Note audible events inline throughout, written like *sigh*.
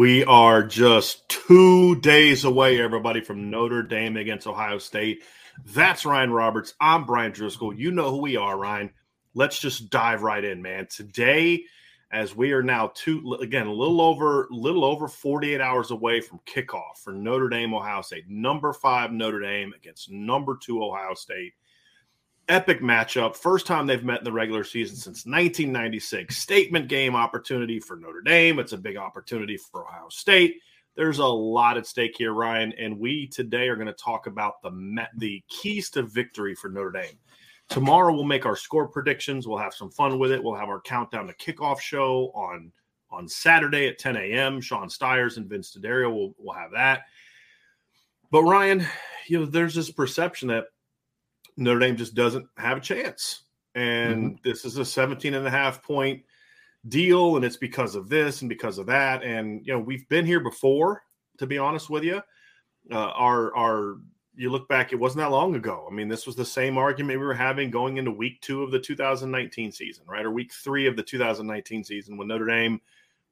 We are just two days away, everybody, from Notre Dame against Ohio State. That's Ryan Roberts. I'm Bryan Driskill. You know who we are, Ryan. Let's just dive right in, man. Today, as we are now two again, a little over little over 48 hours away from kickoff for Notre Dame, Ohio State. Number five Notre Dame against number two Ohio State epic matchup. First time they've met in the regular season since 1996. Statement game opportunity for Notre Dame. It's a big opportunity for Ohio State. There's a lot at stake here, Ryan, and we today are going to talk about the the keys to victory for Notre Dame. Tomorrow we'll make our score predictions. We'll have some fun with it. We'll have our countdown to kickoff show on on Saturday at 10 a.m. Sean Stires and Vince D'Addario will will have that. But Ryan, you know, there's this perception that Notre Dame just doesn't have a chance. And mm-hmm. this is a 17 and a half point deal. And it's because of this and because of that. And, you know, we've been here before, to be honest with you. Uh, our, our, you look back, it wasn't that long ago. I mean, this was the same argument we were having going into week two of the 2019 season, right? Or week three of the 2019 season when Notre Dame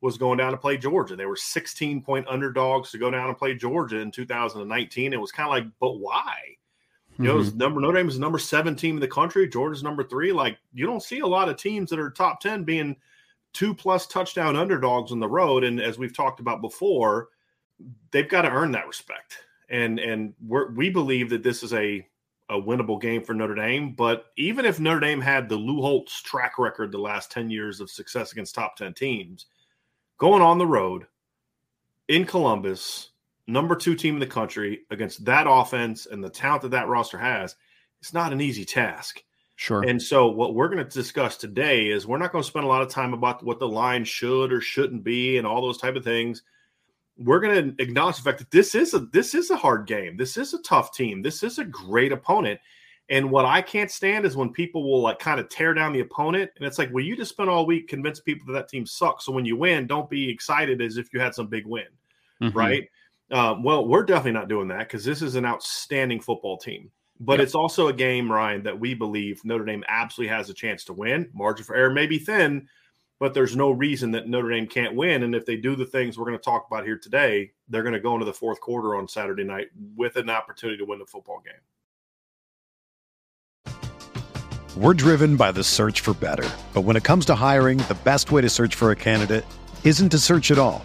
was going down to play Georgia. They were 16 point underdogs to go down and play Georgia in 2019. It was kind of like, but why? You know, mm-hmm. number Notre Dame is number seven team in the country. Georgia's number three. Like you don't see a lot of teams that are top ten being two plus touchdown underdogs on the road. And as we've talked about before, they've got to earn that respect. And and we we believe that this is a a winnable game for Notre Dame. But even if Notre Dame had the Lou Holtz track record the last 10 years of success against top 10 teams, going on the road in Columbus number two team in the country against that offense and the talent that that roster has, it's not an easy task. Sure. And so, what we're going to discuss today is we're not going to spend a lot of time about what the line should or shouldn't be and all those type of things. We're going to acknowledge the fact that this is a this is a hard game. This is a tough team. This is a great opponent. And what I can't stand is when people will like kind of tear down the opponent, and it's like, well, you just spent all week convince people that that team sucks. So when you win, don't be excited as if you had some big win, mm-hmm. right? Uh, well, we're definitely not doing that because this is an outstanding football team. But yep. it's also a game, Ryan, that we believe Notre Dame absolutely has a chance to win. Margin for error may be thin, but there's no reason that Notre Dame can't win. And if they do the things we're going to talk about here today, they're going to go into the fourth quarter on Saturday night with an opportunity to win the football game. We're driven by the search for better. But when it comes to hiring, the best way to search for a candidate isn't to search at all.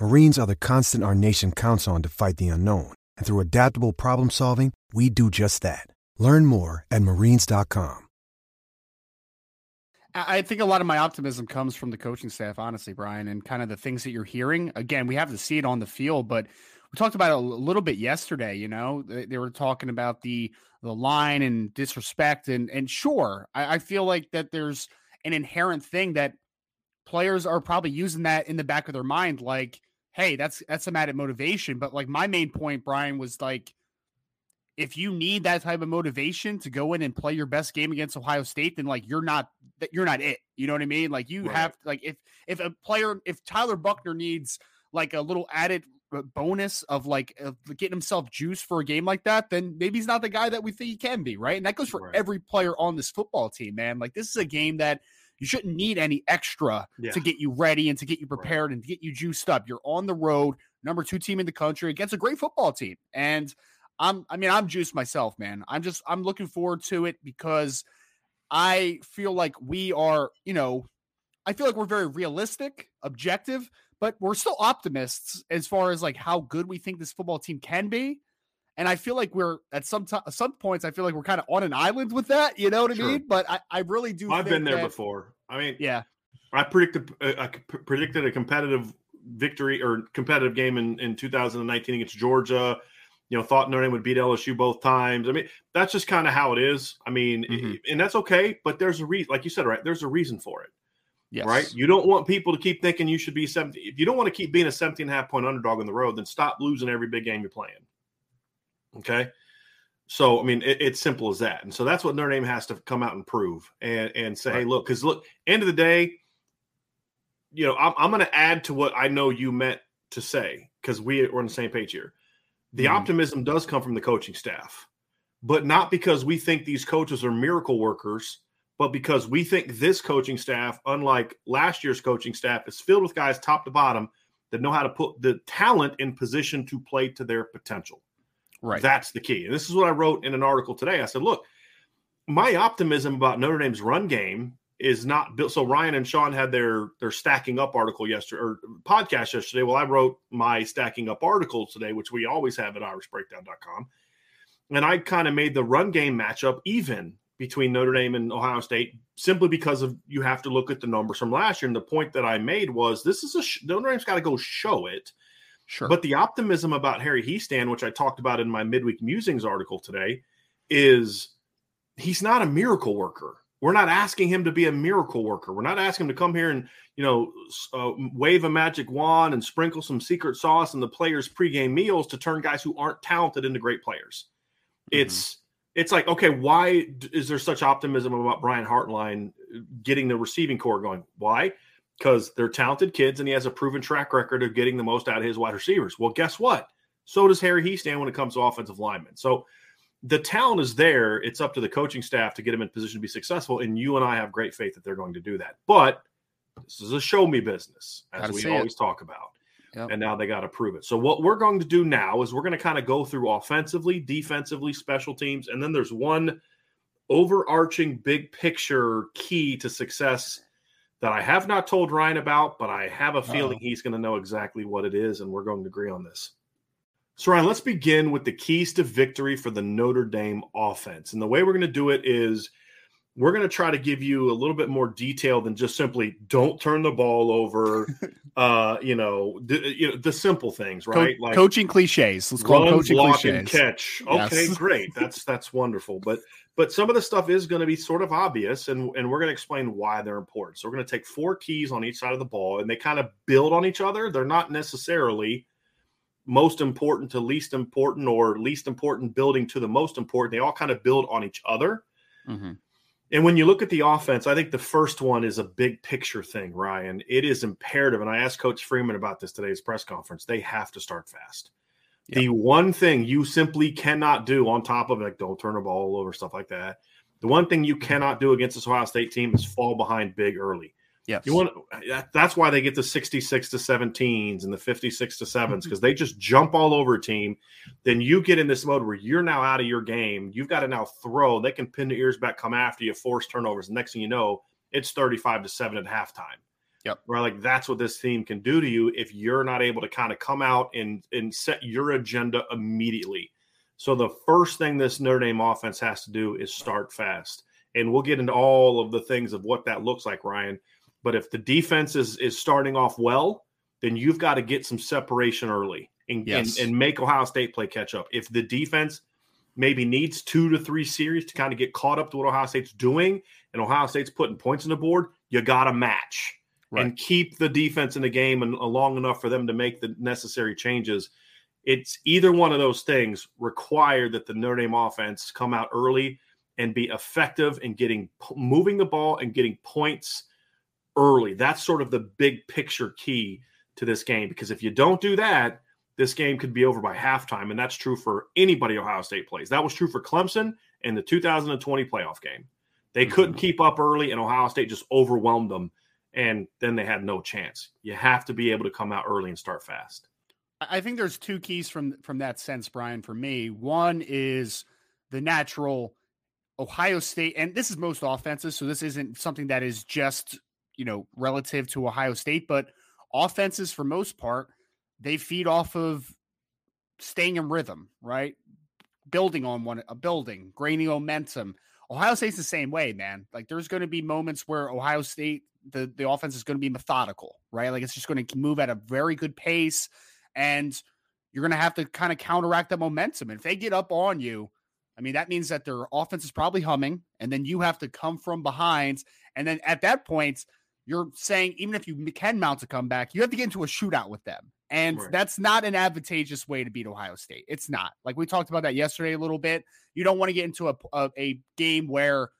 Marines are the constant our nation counts on to fight the unknown. And through adaptable problem solving, we do just that. Learn more at marines.com. I think a lot of my optimism comes from the coaching staff, honestly, Brian, and kind of the things that you're hearing. Again, we have to see it on the field, but we talked about it a little bit yesterday. You know, they, were talking about the the line and disrespect, and and sure, I, I feel like that there's an inherent thing that players are probably using that in the back of their mind, like, hey, that's that's some added motivation. But like my main point, Brian, was like if you need that type of motivation to go in and play your best game against Ohio State, then like you're not that you're not it. You know what I mean? Like you right. have like if if a player if Tyler Buchner needs like a little added uh, bonus of like of getting himself juice for a game like that, then maybe he's not the guy that we think he can be, right? And that goes for right. every player on this football team, man. Like this is a game that you shouldn't need any extra yeah. to get you ready and to get you prepared right. and to get you juiced up. You're on the road, number two team in the country against a great football team. And I'm I mean I'm juiced myself, man. I'm just I'm looking forward to it because I feel like we are, you know, I feel like we're very realistic, objective, but we're still optimists as far as like how good we think this football team can be. And I feel like we're at some t- some points. I feel like we're kind of on an island with that. You know what sure. I mean? But I, I really do. I've been there that, before. I mean, yeah. I predicted uh, I predicted a competitive victory or competitive game in in 2019 against Georgia you know, thought Notre Dame would beat LSU both times. I mean, that's just kind of how it is. I mean, mm-hmm. and that's okay, but there's a reason, like you said, right? There's a reason for it. Yes. Right. You don't want people to keep thinking you should be 70. If you don't want to keep being a 17 and a half point underdog on the road, then stop losing every big game you're playing. Okay. So, I mean, it, it's simple as that. And so that's what Notre Dame has to come out and prove and, and say, right. hey, look, because look, end of the day, you know, I'm, I'm going to add to what I know you meant to say because we, we're on the same page here the mm optimism does come from the coaching staff, but not because we think these coaches are miracle workers, but because we think this coaching staff, unlike last year's coaching staff, is filled with guys top to bottom that know how to put the talent in position to play to their potential. Right. That's the key. And this is what I wrote in an article today. I said, look, my optimism about Notre Dame's run game is not built. So Ryan and Sean had their their stacking up article yesterday or podcast yesterday. Well, I wrote my stacking up article today, which we always have at irishbreakdown.com. And I kind of made the run game matchup even between Notre Dame and Ohio State simply because of you have to look at the numbers from last year. And the point that I made was this is a Notre Dame's got to go show it. Sure. But the optimism about Harry Hiestand, which I talked about in my midweek musings article today, is he's not a miracle worker we're not asking him to be a miracle worker. We're not asking him to come here and you know uh, wave a magic wand and sprinkle some secret sauce in the players' pregame meals to turn guys who aren't talented into great players. Mm-hmm. It's it's like okay, why is there such optimism about Brian Hartline getting the receiving corps going? Why? Because they're talented kids and he has a proven track record of getting the most out of his wide receivers. Well, guess what? So does Harry Hiestand when it comes to offensive linemen. So the talent is there. It's up to the coaching staff to get him in position to be successful. And you and I have great faith that they're going to do that. But this is a show me business, as we always it. talk about. Yep. And now they got to prove it. So, what we're going to do now is we're going to kind of go through offensively, defensively, special teams. And then there's one overarching big picture key to success that I have not told Ryan about, but I have a feeling Uh-oh. he's going to know exactly what it is. And we're going to agree on this. So, Ryan, let's begin with the keys to victory for the Notre Dame offense. And the way we're going to do it is we're going to try to give you a little bit more detail than just simply don't turn the ball over. *laughs* uh, you know, the, you know the simple things, right? Co- like coaching cliches. Let's call run, coaching block, cliches. And catch. Okay, yes. great. That's that's wonderful. But but some of the stuff is going to be sort of obvious, and and we're going to explain why they're important. So we're going to take four keys on each side of the ball, and they kind of build on each other. They're not necessarily most important to least important or least important building to the most important. They all kind of build on each other. Mm-hmm. And when you look at the offense, I think the first one is a big picture thing, Ryan. It is imperative. And I asked Coach Freeman about this today's press conference. They have to start fast. Yep. The one thing you simply cannot do on top of like don't turn the ball over, stuff like that. The one thing you cannot do against this Ohio State team is fall behind big early. Yes. You want that's why they get the 66 to 17s and the 56 to 7s because mm-hmm. they just jump all over a team. Then you get in this mode where you're now out of your game. You've got to now throw. They can pin the ears back, come after you, force turnovers. The Next thing you know, it's 35 to 7 at halftime. Yep. Where like that's what this team can do to you if you're not able to kind of come out and and set your agenda immediately. So the first thing this Notre Dame offense has to do is start fast. And we'll get into all of the things of what that looks like, Ryan. But if the defense is is starting off well, then you've got to get some separation early and, yes. and, and make Ohio State play catch up. If the defense maybe needs two to three series to kind of get caught up to what Ohio State's doing, and Ohio State's putting points on the board, you got to match right. and keep the defense in the game and long enough for them to make the necessary changes. It's either one of those things required that the Notre Dame offense come out early and be effective in getting moving the ball and getting points early. That's sort of the big picture key to this game because if you don't do that, this game could be over by halftime. And that's true for anybody Ohio State plays. That was true for Clemson in the 2020 playoff game. They mm-hmm. couldn't keep up early, and Ohio State just overwhelmed them. And then they had no chance. You have to be able to come out early and start fast. I think there's two keys from from that sense, Brian. For me, one is the natural Ohio State, and this is most offenses, so this isn't something that is just you know, relative to Ohio State, but offenses for most part, they feed off of staying in rhythm, right? Building on one a building, gaining momentum. Ohio State's the same way, man. Like there's going to be moments where Ohio State the the offense is going to be methodical, right? Like it's just going to move at a very good pace and you're going to have to kind of counteract that momentum. And if they get up on you, I mean, that means that their offense is probably humming, and then you have to come from behind. And then at that point, you're saying even if you can mount a comeback, you have to get into a shootout with them. And right. that's not an advantageous way to beat Ohio State. It's not. Like we talked about that yesterday a little bit. You don't want to get into a, a, a game where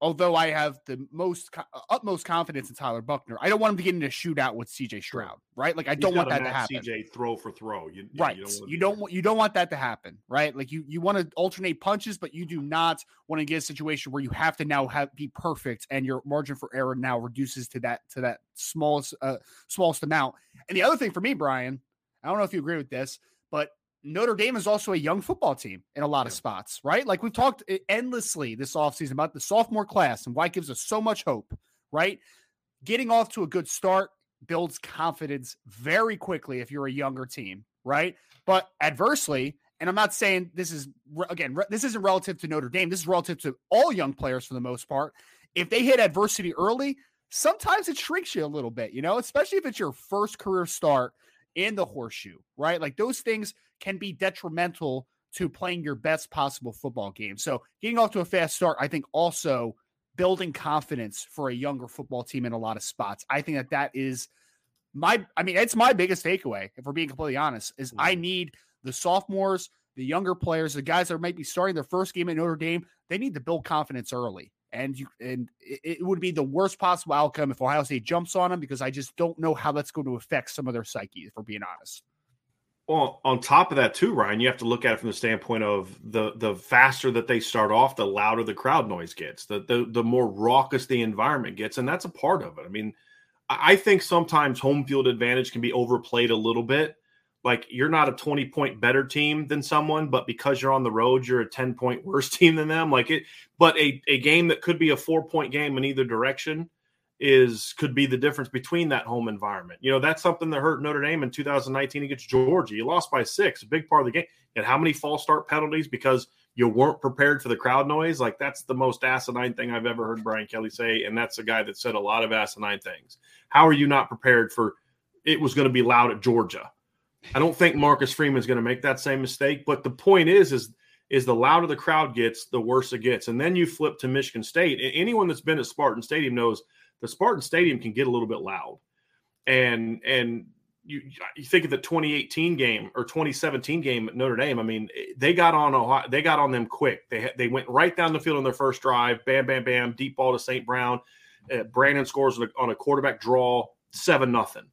although I have the most uh, utmost confidence in Tyler Buchner, I don't want him to get into a shootout with CJ Stroud, right? Like I don't want that to happen. CJ throw for throw, you, right? You don't, you don't, you don't want that to happen, right? Like you you want to alternate punches, but you do not want to get a situation where you have to now have be perfect, and your margin for error now reduces to that to that smallest uh, smallest amount. And the other thing for me, Brian, I don't know if you agree with this, but Notre Dame is also a young football team in a lot of spots, right? Like we've talked endlessly this offseason about the sophomore class and why it gives us so much hope, right? Getting off to a good start builds confidence very quickly if you're a younger team, right? But adversely, and I'm not saying this is again, this isn't relative to Notre Dame. This is relative to all young players for the most part. If they hit adversity early, sometimes it shrinks you a little bit, you know, especially if it's your first career start in the horseshoe, right? Like those things can be detrimental to playing your best possible football game. So getting off to a fast start, I think also building confidence for a younger football team in a lot of spots. I think that that is my, I mean, it's my biggest takeaway, if we're being completely honest, is I need the sophomores, the younger players, the guys that might be starting their first game at Notre Dame, they need to build confidence early. And you and it, would be the worst possible outcome if Ohio State jumps on them because I just don't know how that's going to affect some of their psyche, if we're being honest. Well, on top of that too, Ryan, you have to look at it from the standpoint of the the faster that they start off, the louder the crowd noise gets, the the, the more raucous the environment gets, and that's a part of it. I mean, I think sometimes home field advantage can be overplayed a little bit. Like you're not a 20 point better team than someone, but because you're on the road, you're a 10 point worse *laughs* team than them. Like it, but a, a game that could be a four point game in either direction is could be the difference between that home environment. You know, that's something that hurt Notre Dame in 2019 against Georgia. You lost by six, a big part of the game. And how many false start penalties because you weren't prepared for the crowd noise? Like that's the most asinine thing I've ever heard Brian Kelly say. And that's a guy that said a lot of asinine things. How are you not prepared for it was going to be loud at Georgia? I don't think Marcus Freeman's going to make that same mistake. But the point is, is is the louder the crowd gets, the worse it gets. And then you flip to Michigan State. Anyone that's been at Spartan Stadium knows – the Spartan Stadium can get a little bit loud. And and you you think of the 2018 game or 2017 game at Notre Dame. I mean, they got on Ohio, they got on them quick. They they went right down the field on their first drive. Bam, bam, bam. Deep ball to St. Brown. Uh, Brandon scores on a, on a quarterback draw, seven nothing.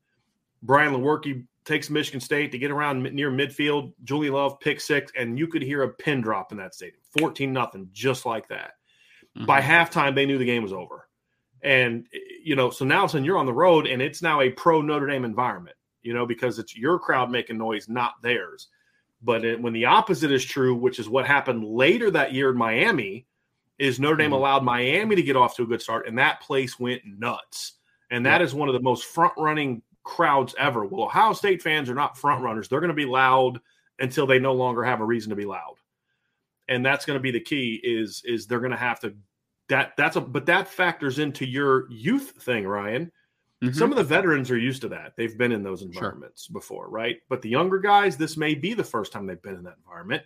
Brian Lewerke takes Michigan State to get around near midfield. Julie Love pick six, and you could hear a pin drop in that stadium. 14 nothing, just like that. Mm-hmm. By halftime, they knew the game was over. And, you know, so now all of a sudden you're on the road and it's now a pro Notre Dame environment, you know, because it's your crowd making noise, not theirs. But it, when the opposite is true, which is what happened later that year in Miami, is Notre Dame mm-hmm. allowed Miami to get off to a good start, and that place went nuts. And that is one of the most front running crowds ever. Well, Ohio State fans are not front runners. They're going to be loud until they no longer have a reason to be loud. And that's going to be the key is is they're going to have to that that's a but that factors into your youth thing, Ryan. Mm-hmm. Some of the veterans are used to that. They've been in those environments sure. before, right? But the younger guys, this may be the first time they've been in that environment.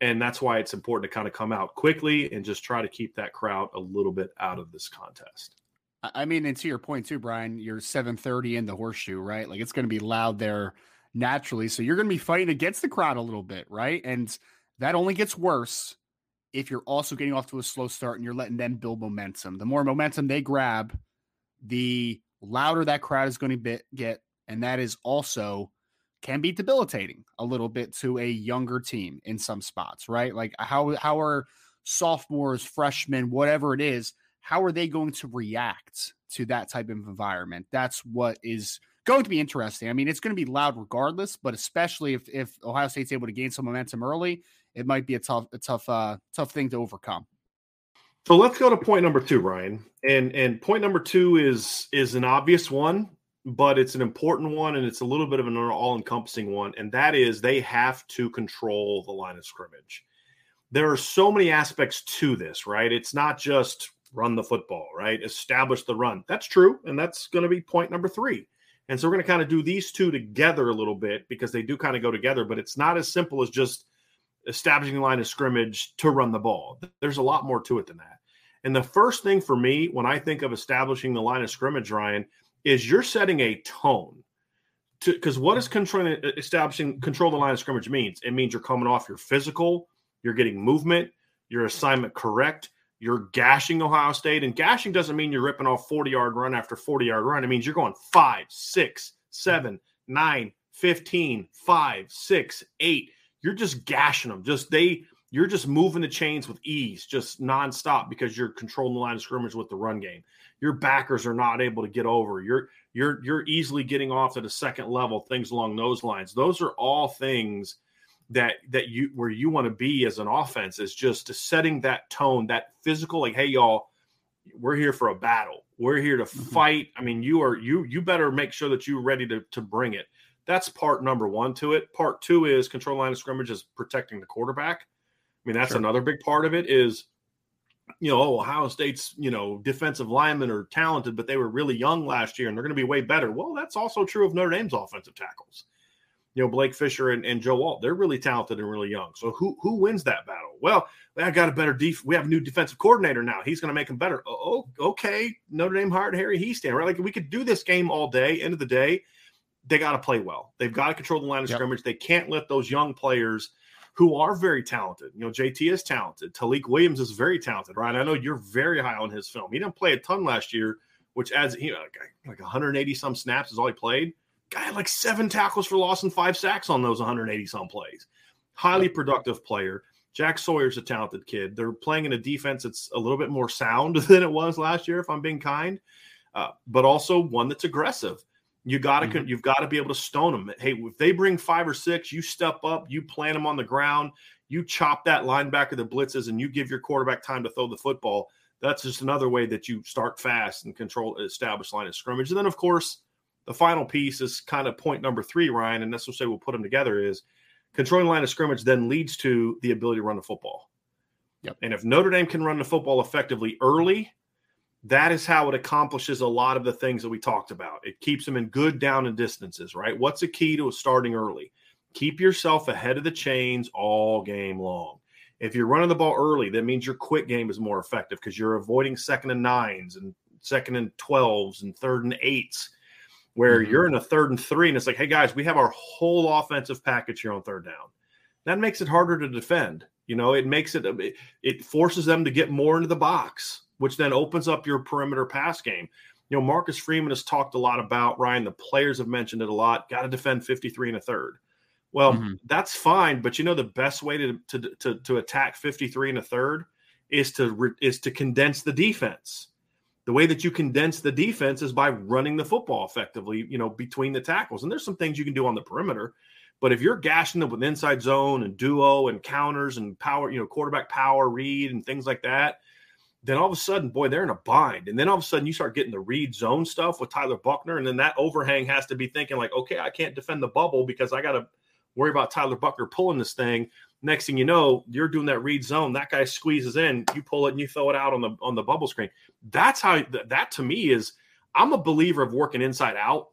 And that's why it's important to kind of come out quickly and just try to keep that crowd a little bit out of this contest. I mean, and to your point too, Brian, you're 730 in the horseshoe, right? Like it's going to be loud there naturally. So you're going to be fighting against the crowd a little bit, right? And that only gets worse if you're also getting off to a slow start and you're letting them build momentum. The more momentum they grab, the louder that crowd is going to get. And that is also can be debilitating a little bit to a younger team in some spots, right? Like how how are sophomores, freshmen, whatever it is, how are they going to react to that type of environment? That's what is going to be interesting. I mean, it's going to be loud regardless, but especially if if Ohio State's able to gain some momentum early, it might be a tough a tough uh tough thing to overcome. So let's go to point number 2, Ryan. And and point number 2 is is an obvious one, but it's an important one and it's a little bit of an all-encompassing one, and that is they have to control the line of scrimmage. There are so many aspects to this, right? It's not just run the football, right? Establish the run. That's true. And that's going to be point number three. And so we're going to kind of do these two together a little bit because they do kind of go together, but it's not as simple as just establishing the line of scrimmage to run the ball. There's a lot more to it than that. And the first thing for me when I think of establishing the line of scrimmage, Ryan, is you're setting a tone. Because what is controlling uh, establishing control the line of scrimmage means? It means you're coming off your physical, you're getting movement, your assignment correct, you're gashing Ohio State. And gashing doesn't mean you're ripping off 40 yard run after 40 yard run. It means you're going five, six, seven, nine, 15, five, six, eight. You're just gashing them. Just they, you're just moving the chains with ease, just nonstop because you're controlling the line of scrimmage with the run game. Your backers are not able to get over. You're you're you're easily getting off at a second level, things along those lines. Those are all things that that you where you want to be as an offense is just setting that tone, that physical, like, hey, y'all, we're here for a battle. We're here to mm-hmm. fight. I mean, you are you you better make sure that you're ready to to bring it. That's part number one to it. Part two is control line of scrimmage is protecting the quarterback. I mean, that's sure. another big part of it is, you know, oh, Ohio State's, you know, defensive linemen are talented, but they were really young last year and they're going to be way better. Well, that's also true of Notre Dame's offensive tackles you know Blake Fisher and, and Joe Alt. They're really talented and really young. So who who wins that battle? Well, I got a better def. We have a new defensive coordinator now. He's going to make them better. Oh, oh, okay. Notre Dame hired Harry Hiestand, right? Like we could do this game all day. End of the day, they got to play well. They've got to control the line of yep. scrimmage. They can't let those young players who are very talented. You know, JT is talented. Tyleik Williams is very talented, right? I know you're very high on his film. He didn't play a ton last year, which adds you know like, like 180 some snaps is all he played Guy had like seven tackles for loss and five sacks on those 180 some plays. Highly productive player. Jack Sawyer's a talented kid. They're playing in a defense that's a little bit more sound *laughs* than it was last year, if I'm being kind, uh, but also one that's aggressive. You got to mm-hmm. you've got to be able to stone them. Hey, if they bring five or six, you step up, you plant them on the ground, you chop that linebacker the blitzes, and you give your quarterback time to throw the football. That's just another way that you start fast and control establish line of scrimmage. And then, of course, the final piece is kind of point number three, Ryan, and that's what say we'll put them together is controlling line of scrimmage then leads to the ability to run the football. Yep. And if Notre Dame can run the football effectively early, that is how it accomplishes a lot of the things that we talked about. It keeps them in good down and distances, right? What's the key to starting early? Keep yourself ahead of the chains all game long. If you're running the ball early, that means your quick game is more effective because you're avoiding second and nines and second and 12s and third and eights where mm-hmm. you're in a third and three, and it's like, hey guys, we have our whole offensive package here on third down. That makes it harder to defend. You know, it makes it it forces them to get more into the box, which then opens up your perimeter pass game. You know, Marcus Freeman has talked a lot about Ryan. The players have mentioned it a lot. Got to defend 53 and a third. Well, mm-hmm. that's fine, but you know the best way to, to to to attack 53 and a third is to is to condense the defense. The way that you condense the defense is by running the football effectively, you know, between the tackles. And there's some things you can do on the perimeter, but if you're gashing them with inside zone and duo and counters and power, you know, quarterback power read and things like that, then all of a sudden, boy, they're in a bind. And then all of a sudden, you start getting the read zone stuff with Tyler Buchner, and then that overhang has to be thinking like, okay, I can't defend the bubble because I got to worry about Tyler Buchner pulling this thing. Next thing you know, you're doing that read zone. That guy squeezes in, you pull it, and you throw it out on the on the bubble screen. That's how that to me is. I'm a believer of working inside out.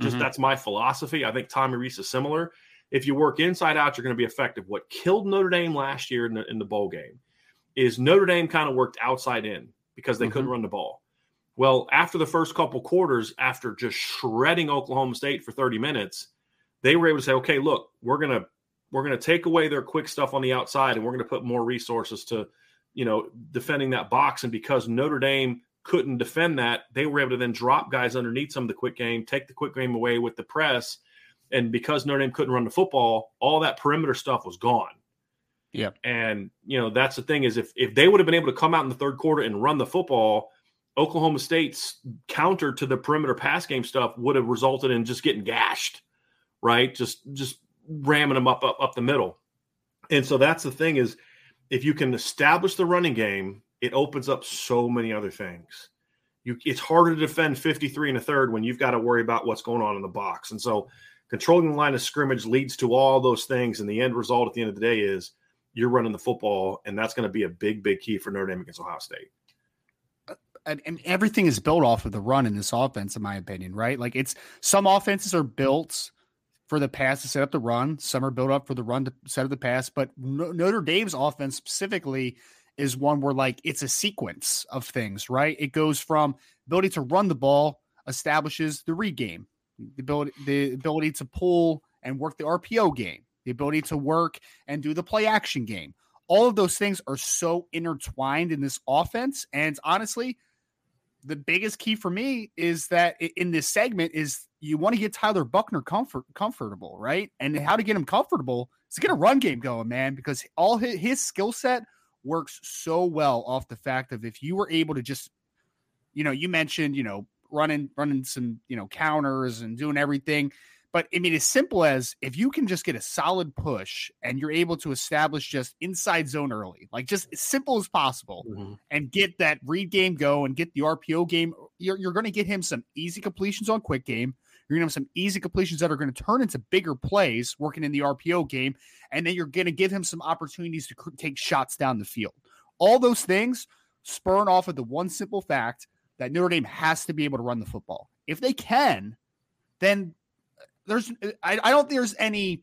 Just mm-hmm. that's my philosophy. I think Tommy Rees is similar. If you work inside out, you're going to be effective. What killed Notre Dame last year in the, in the bowl game is Notre Dame kind of worked outside in because they mm-hmm. couldn't run the ball. Well, after the first couple quarters, after just shredding Oklahoma State for 30 minutes, they were able to say, okay, look, we're gonna we're gonna take away their quick stuff on the outside, and we're gonna put more resources to, you know, defending that box. And because Notre Dame couldn't defend that, they were able to then drop guys underneath some of the quick game, take the quick game away with the press. And because Notre Dame couldn't run the football, all that perimeter stuff was gone. Yeah. And you know, that's the thing is if if they would have been able to come out in the third quarter and run the football, Oklahoma State's counter to the perimeter pass game stuff would have resulted in just getting gashed right? Just just ramming them up, up up the middle. And so that's the thing is if you can establish the running game, it opens up so many other things. You it's harder to defend 53 and a third when you've got to worry about what's going on in the box. And so controlling the line of scrimmage leads to all those things. And the end result at the end of the day is you're running the football, and that's going to be a big, big key for Notre Dame against Ohio State. Uh, and, and everything is built off of the run in this offense, in my opinion, right? Like it's some offenses are built for the pass to set up the run. Some are built up for the run to set up the pass. But Notre Dame's offense specifically is one where like it's a sequence of things, right? It goes from ability to run the ball, establishes the read game, the ability the ability to pull and work the RPO game, the ability to work and do the play action game. All of those things are so intertwined in this offense. And honestly, the biggest key for me is that in this segment is you want to get Tyler Buchner comfort comfortable, right? And how to get him comfortable is to get a run game going, man, because all his, his skill set works so well off the fact of if you were able to just, you know, you mentioned, you know, running running some, you know, counters and doing everything. But I mean, as simple as if you can just get a solid push and you're able to establish just inside zone early, like just as simple as possible, mm-hmm. and get that read game go and get the RPO game, you're, you're going to get him some easy completions on quick game. You're going to have some easy completions that are going to turn into bigger plays working in the RPO game. And then you're going to give him some opportunities to take shots down the field. All those things spurn off of the one simple fact that Notre Dame has to be able to run the football. If they can, then there's I, I don't think there's any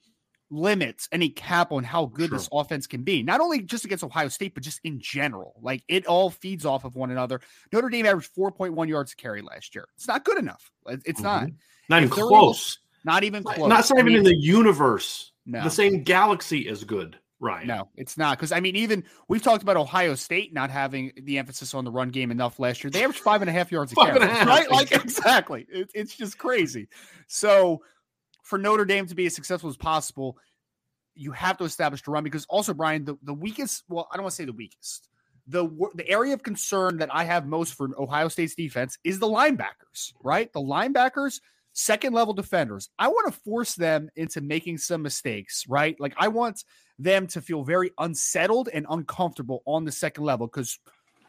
limits, any cap on how good sure. this offense can be. Not only just against Ohio State, but just in general. Like it all feeds off of one another. Notre Dame averaged 4.1 yards to carry last year. It's not good enough. It's mm-hmm. not. Not even close. not even close. Not, not even mean, in the universe. No. The same galaxy is good. Right. No, it's not. Because I mean, even we've talked about Ohio State not having the emphasis on the run game enough last year. They averaged five and a half yards a carry. Right? Like *laughs* exactly. It, it's just crazy. So for Notre Dame to be as successful as possible, you have to establish the run because also, Brian, the, the weakest, well, I don't want to say the weakest. The, the area of concern that I have most for Ohio State's defense is the linebackers, right? The linebackers second level defenders. I want to force them into making some mistakes, right? Like I want them to feel very unsettled and uncomfortable on the second level because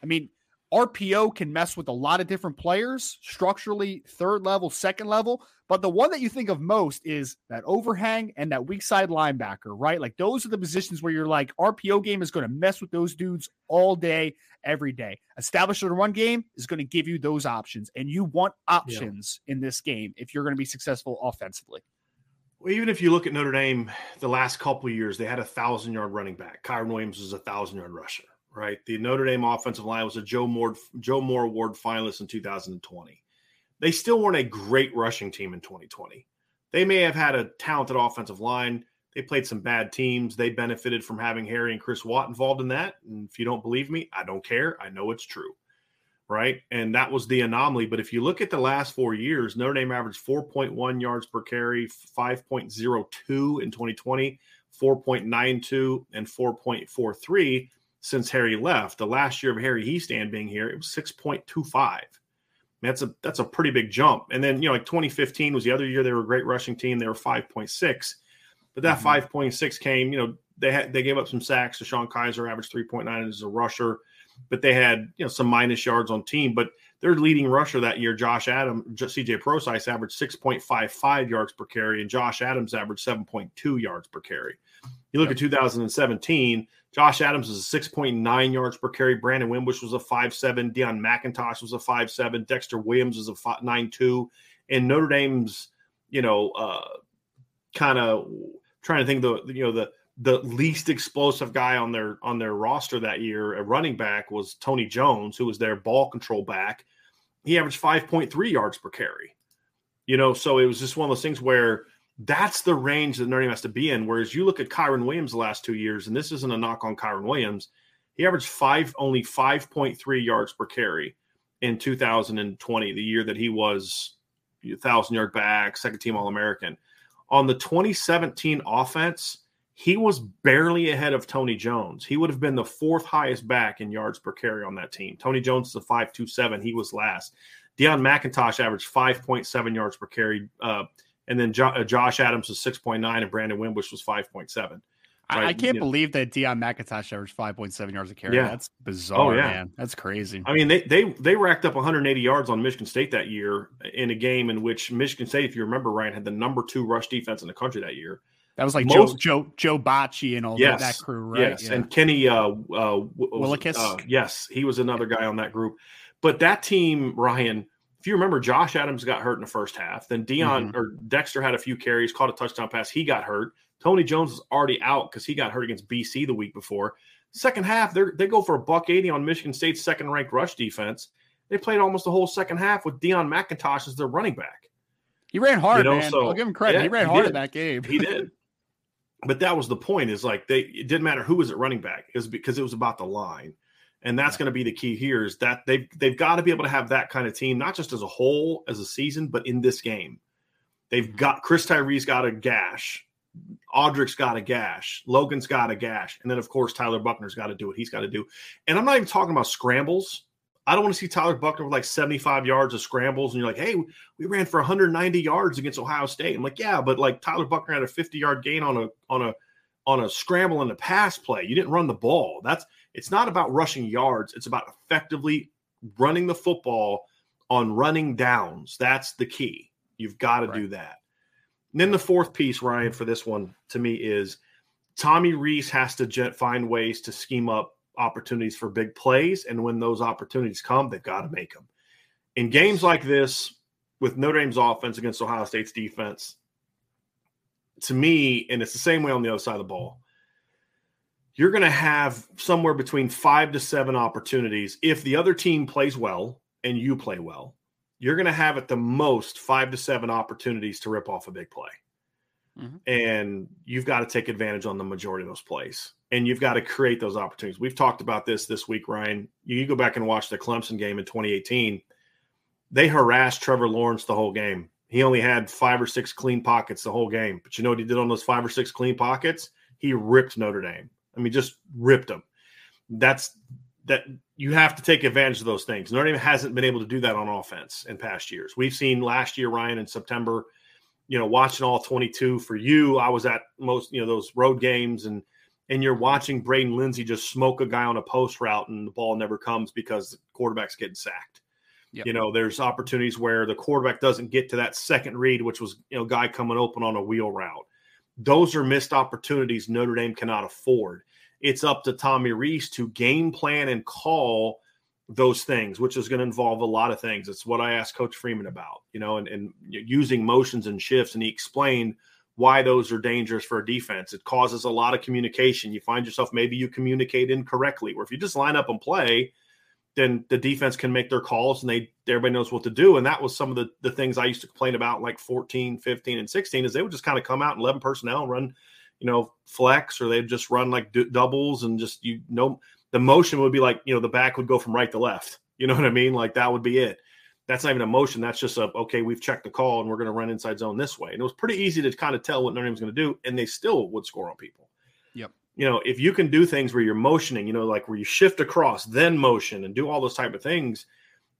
I mean, RPO can mess with a lot of different players, structurally, third level, second level. But the one that you think of most is that overhang and that weak side linebacker, right? Like those are the positions where you're like, RPO game is going to mess with those dudes all day, every day. Establishing a run game is going to give you those options. And you want options yeah. in this game if you're going to be successful offensively. Well, even if you look at Notre Dame, the last couple years, they had a thousand yard running back. Kyren Williams was a thousand yard rusher right? The Notre Dame offensive line was a Joe Moore Joe Moore Award finalist in 2020. They still weren't a great rushing team in 2020. They may have had a talented offensive line. They played some bad teams. They benefited from having Harry and Chris Watt involved in that. And if you don't believe me, I don't care. I know it's true. Right. And that was the anomaly. But if you look at the last four years, Notre Dame averaged 4.1 yards per carry, 5.02 in 2020, 4.92, and 4.43 since Harry left. The last year of Harry Hiestand being here, it was 6.25. That's a that's a pretty big jump. And then you know, like 2015 was the other year they were a great rushing team. They were 5.6, but that mm-hmm. 5.6 came. You know, they had they gave up some sacks. DeShone Kizer averaged 3.9 as a rusher, but they had you know some minus yards on team. But their leading rusher that year, Josh Adams, CJ Prosise averaged 6.55 yards per carry, and Josh Adams averaged 7.2 yards per carry. You look yep. at 2017, Josh Adams was a 6.9 yards per carry. Brandon Wimbush was a 5'7. Deon McIntosh was a 5'7. Dexter Williams was a 9'2. And Notre Dame's, you know, uh, kind of trying to think the, you know, the, the least explosive guy on their on their roster that year, a running back, was Tony Jones, who was their ball control back. He averaged 5.3 yards per carry. You know, so it was just one of those things where that's the range that Notre has to be in. Whereas you look at Kyren Williams the last two years, and this isn't a knock on Kyren Williams, he averaged five only 5.3 yards per carry in 2020, the year that he was thousand yard back, second team All American. On the 2017 offense, he was barely ahead of Tony Jones. He would have been the fourth highest back in yards per carry on that team. Tony Jones is a 5.27. He was last. Deon McIntosh averaged 5.7 yards per carry. Uh, and then jo- uh, Josh Adams was 6.9 and Brandon Wimbush was 5.7. Right? I, I, can't you believe know. that Deon McIntosh averaged 5.7 yards a carry. Yeah. That's bizarre, oh, yeah. man. That's crazy. I mean, they they they racked up 180 yards on Michigan State that year in a game in which Michigan State, if you remember, Ryan had the number two rush defense in the country that year. That was like Most, Joe Joe Joe Bachie and all yes, that, that, crew, right? Yes, yeah. and Kenny uh, uh. Uh, yes, he was another guy on that group. But that team, Ryan, if you remember, Josh Adams got hurt in the first half. Then Deon mm-hmm. or Dexter had a few carries, caught a touchdown pass. He got hurt. Tony Jones is already out because he got hurt against BC the week before. Second half, they they go for a buck eighty on Michigan State's second ranked rush defense. They played almost the whole second half with Deon McIntosh as their running back. He ran hard, you know, man. So, I'll give him credit. Yeah, he ran he hard did. in that game. he did. *laughs* But that was the point. Is like they it didn't matter who was at running back. It was because it was about the line and that's going to be the key here is that they've they've got to be able to have that kind of team not just as a whole as a season but in this game. They've mm-hmm. got chris tyree's got a gash audric's got a gash logan's got a gash and then of course tyler buchner's got to do what he's got to do. And i'm not even talking about scrambles. I don't want to see tyler buchner with like 75 yards of scrambles and you're like hey we ran for 190 yards against ohio state. I'm like yeah but like tyler buchner had a 50 yard gain on a on a on a scramble and a pass play. You didn't run the ball. That's it's not about rushing yards, it's about effectively running the football on running downs. That's the key. You've got to right. do that. And then the fourth piece, Ryan, for this one to me is Tommy Rees has to find ways to scheme up opportunities for big plays. And when those opportunities come, they've got to make them. In games like this, with Notre Dame's offense against Ohio State's defense, to me, and it's the same way on the other side of the ball, you're going to have somewhere between five to seven opportunities. If the other team plays well and you play well, you're going to have at the most five to seven opportunities to rip off a big play. Mm-hmm. And you've got to take advantage on the majority of those plays. And you've got to create those opportunities. We've talked about this this week, Ryan. You go back and watch the Clemson game in 2018. They harassed Trevor Lawrence the whole game. He only had five or six clean pockets the whole game. But you know what he did on those five or six clean pockets? He ripped Notre Dame. I mean, just ripped them. That's that you have to take advantage of those things. Notre Dame hasn't been able to do that on offense in past years. We've seen last year, Ryan, in September, you know, watching all 22 for you. I was at most, you know, those road games and and you're watching Braden Lenzy just smoke a guy on a post route and the ball never comes because the quarterback's getting sacked. Yep. You know, there's opportunities where the quarterback doesn't get to that second read, which was, you know, guy coming open on a wheel route. Those are missed opportunities Notre Dame cannot afford. It's up to Tommy Rees to game plan and call those things, which is going to involve a lot of things. It's what I asked Coach Freeman about, you know, and, and using motions and shifts. And he explained why those are dangerous for a defense. It causes a lot of communication. You find yourself maybe you communicate incorrectly, or if you just line up and play, then the defense can make their calls and they everybody knows what to do. And that was some of the, the things I used to complain about like 14, 15, and 16 is they would just kind of come out and 11 personnel and run, you know, flex or they'd just run like d- doubles and just, you know, the motion would be like, you know, the back would go from right to left. You know what I mean? Like that would be it. That's not even a motion. That's just a, okay, we've checked the call and we're going to run inside zone this way. And it was pretty easy to kind of tell what Notre Dame's going to do. And they still would score on people you know, if you can do things where you're motioning, you know, like where you shift across, then motion and do all those type of things,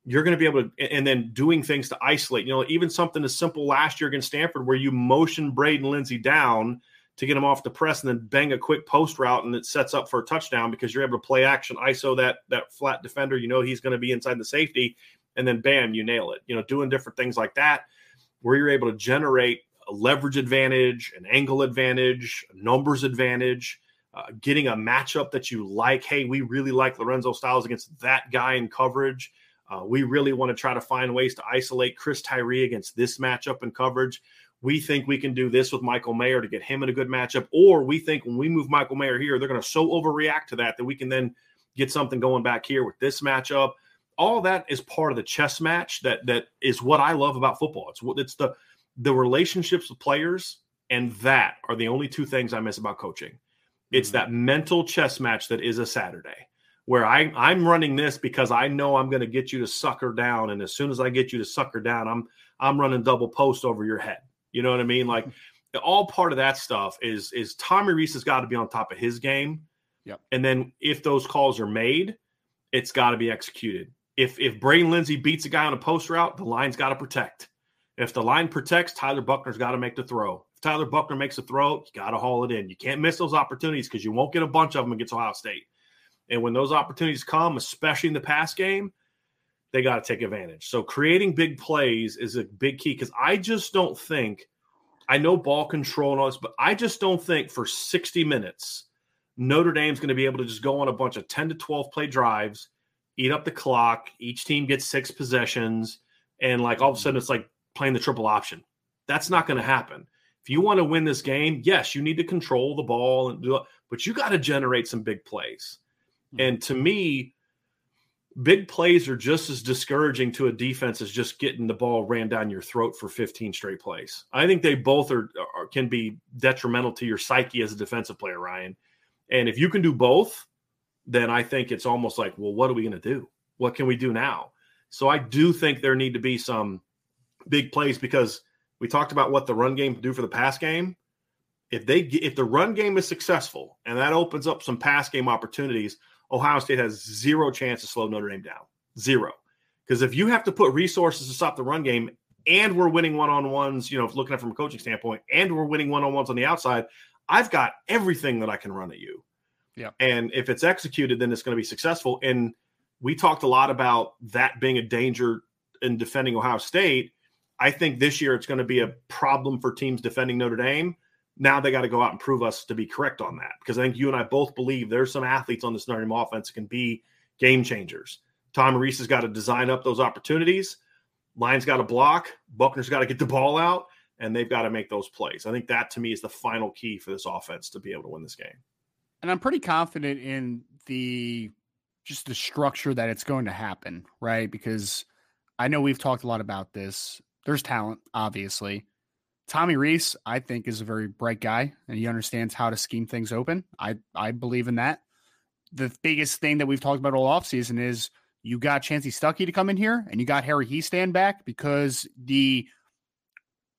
you're going to be able to, and then doing things to isolate, you know, even something as simple last year against Stanford where you motion Braden Lenzy down to get him off the press and then bang a quick post route and it sets up for a touchdown because you're able to play action, ISO that that flat defender, you know, he's going to be inside the safety, and then bam, you nail it. You know, doing different things like that where you're able to generate a leverage advantage, an angle advantage, a numbers advantage uh, getting a matchup that you like. Hey, we really like Lorenzo Styles against that guy in coverage. Uh, we really want to try to find ways to isolate Chris Tyree against this matchup in coverage. We think we can do this with Michael Mayer to get him in a good matchup. Or we think when we move Michael Mayer here, they're going to so overreact to that that we can then get something going back here with this matchup. All that is part of the chess match that that is what I love about football. It's what it's the the relationships with players, and that are the only two things I miss about coaching. It's mm-hmm. that mental chess match that is a Saturday where I, I'm running this because I know I'm going to get you to sucker down. And as soon as I get you to sucker down, I'm I'm running double post over your head. You know what I mean? Like *laughs* all part of that stuff is is Tommy Rees has got to be on top of his game. Yep. And then if those calls are made, it's got to be executed. If if Braden Lenzy beats a guy on a post route, the line's got to protect. If the line protects, Tyler Buchner's got to make the throw. If Tyler Buchner makes a throw, you got to haul it in. You can't miss those opportunities because you won't get a bunch of them against Ohio State. And when those opportunities come, especially in the pass game, they got to take advantage. So creating big plays is a big key because I just don't think, I know ball control and all this, but I just don't think for 60 minutes, Notre Dame's going to be able to just go on a bunch of 10 to 12 play drives, eat up the clock. Each team gets six possessions. And like all of a sudden, it's like playing the triple option. That's not going to happen. If you want to win this game, yes, you need to control the ball and do it, but you got to generate some big plays. Mm-hmm. And to me, big plays are just as discouraging to a defense as just getting the ball ran down your throat for 15 straight plays. I think they both are, are can be detrimental to your psyche as a defensive player, Ryan. And if you can do both, then I think it's almost like, well, what are we going to do? What can we do now? So I do think there need to be some big plays because we talked about what the run game do for the pass game. If they if the run game is successful and that opens up some pass game opportunities, Ohio State has zero chance to slow Notre Dame down. Zero. Because if you have to put resources to stop the run game and we're winning one-on-ones, you know, looking at from a coaching standpoint, and we're winning one-on-ones on the outside, I've got everything that I can run at you. Yeah. And if it's executed, then it's going to be successful. And we talked a lot about that being a danger in defending Ohio State. I think this year it's going to be a problem for teams defending Notre Dame. Now they got to go out and prove us to be correct on that because I think you and I both believe there's some athletes on this Notre Dame offense that can be game changers. Tom Rees has got to design up those opportunities. Line's got to block. Buchner's got to get the ball out, and they've got to make those plays. I think that to me is the final key for this offense to be able to win this game. And I'm pretty confident in the just the structure that it's going to happen, right? Because I know we've talked a lot about this there's talent, obviously. Tommy Rees, I think, is a very bright guy and he understands how to scheme things open. I, I believe in that. The biggest thing that we've talked about all offseason is you got Chansi Stuckey to come in here and you got Harry Hiestand back because the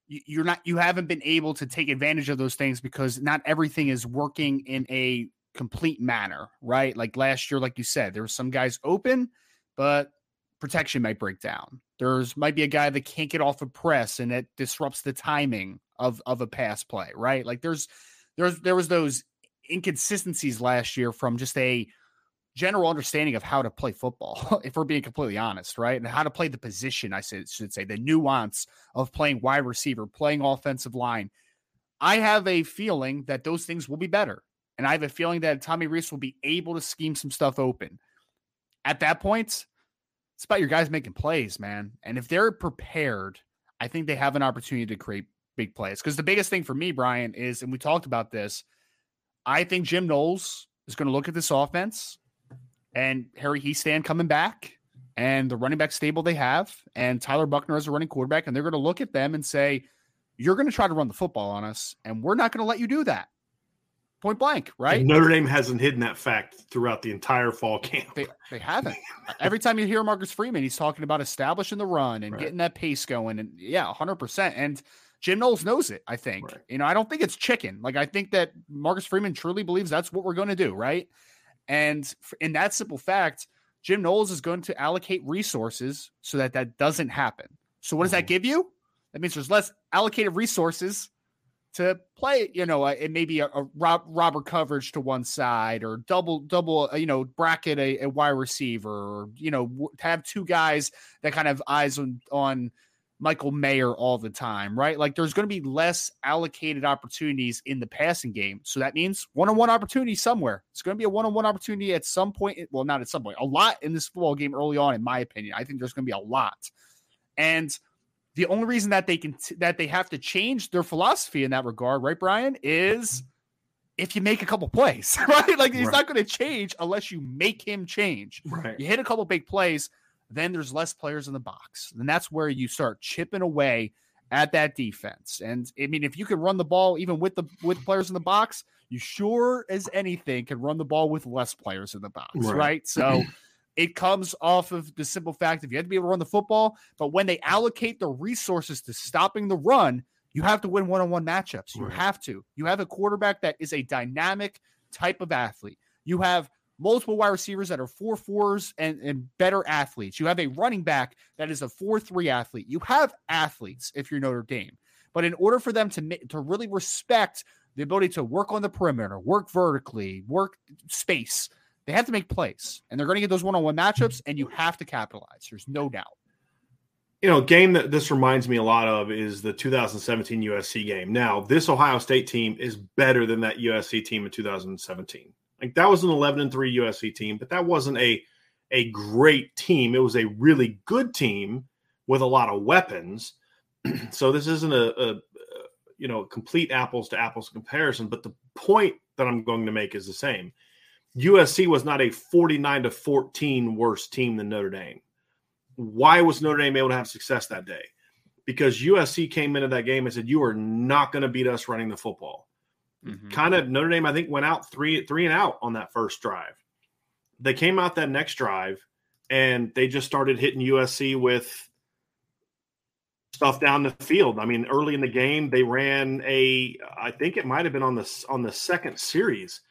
you're not you haven't been able to take advantage of those things because not everything is working in a complete manner, right? Like last year, like you said, there were some guys open, but protection might break down. There's might be a guy that can't get off a press and it disrupts the timing of of a pass play, right? Like there's there's there was those inconsistencies last year from just a general understanding of how to play football, *laughs* if we're being completely honest, right? And how to play the position, I should say, the nuance of playing wide receiver, playing offensive line. I have a feeling that those things will be better. And I have a feeling that Tommy Rees will be able to scheme some stuff open. At that point, it's about your guys making plays, man. And if they're prepared, I think they have an opportunity to create big plays. Because the biggest thing for me, Brian, is, and we talked about this, I think Jim Knowles is going to look at this offense and Harry Hiestand coming back and the running back stable they have and Tyler Buchner as a running quarterback. And they're going to look at them and say, you're going to try to run the football on us and we're not going to let you do that. Point blank, right? And Notre Dame hasn't hidden that fact throughout the entire fall camp. They, they haven't. *laughs* Every time you hear Marcus Freeman, he's talking about establishing the run and right. getting that pace going. And yeah, 100%. And Jim Knowles knows it, I think. Right. You know, I don't think it's chicken. Like, I think that Marcus Freeman truly believes that's what we're going to do, right? And in that simple fact, Jim Knowles is going to allocate resources so that that doesn't happen. So, what does that mm-hmm. give you? That means there's less allocated resources to play. You know, it may be a, a rob, robber coverage to one side, or double double. Uh, you know, bracket a, a wide receiver, or you know, have two guys that kind of eyes on on Michael Mayer all the time, right? Like there's going to be less allocated opportunities in the passing game. So that means one on one opportunity somewhere. It's going to be a one on one opportunity at some point. Well, not at some point, a lot in this football game early on, in my opinion. I think there's going to be a lot. And the only reason that they can, t- that they have to change their philosophy in that regard, right, Brian, is if you make a couple plays, *laughs* right? Like he's right. not going to change unless you make him change. Right. You hit a couple big plays then there's less players in the box. And that's where you start chipping away at that defense. And I mean, if you can run the ball even with the with players in the box, you sure as anything can run the ball with less players in the box, right? right? So *clears throat* it comes off of the simple fact if you have to be able to run the football, but when they allocate the resources to stopping the run, you have to win one-on-one matchups. You right. have to. You have a quarterback that is a dynamic type of athlete. You have multiple wide receivers that are four fours and, and better athletes. You have a running back that is a four three athlete. You have athletes if you're Notre Dame, but in order for them to to really respect the ability to work on the perimeter, work vertically, work space, they have to make plays, and they're going to get those one on one matchups, and you have to capitalize. There's no doubt. You know, game that this reminds me a lot of is the 2017 USC game. Now, this Ohio State team is better than that USC team in 2017. Like that was an 11 and 3 USC team, but that wasn't a a great team. It was a really good team with a lot of weapons. *clears throat* so this isn't a, a, a you know complete apples to apples comparison, but the point that I'm going to make is the same. USC was not a 49 to 14 worse team than Notre Dame. Why was Notre Dame able to have success that day? Because USC came into that game and said, You are not going to beat us running the football. Mm-hmm. Kind of Notre Dame, I think, went out three three and out on that first drive. They came out that next drive and they just started hitting USC with stuff down the field. I mean, early in the game, they ran a I think it might have been on the on the second series.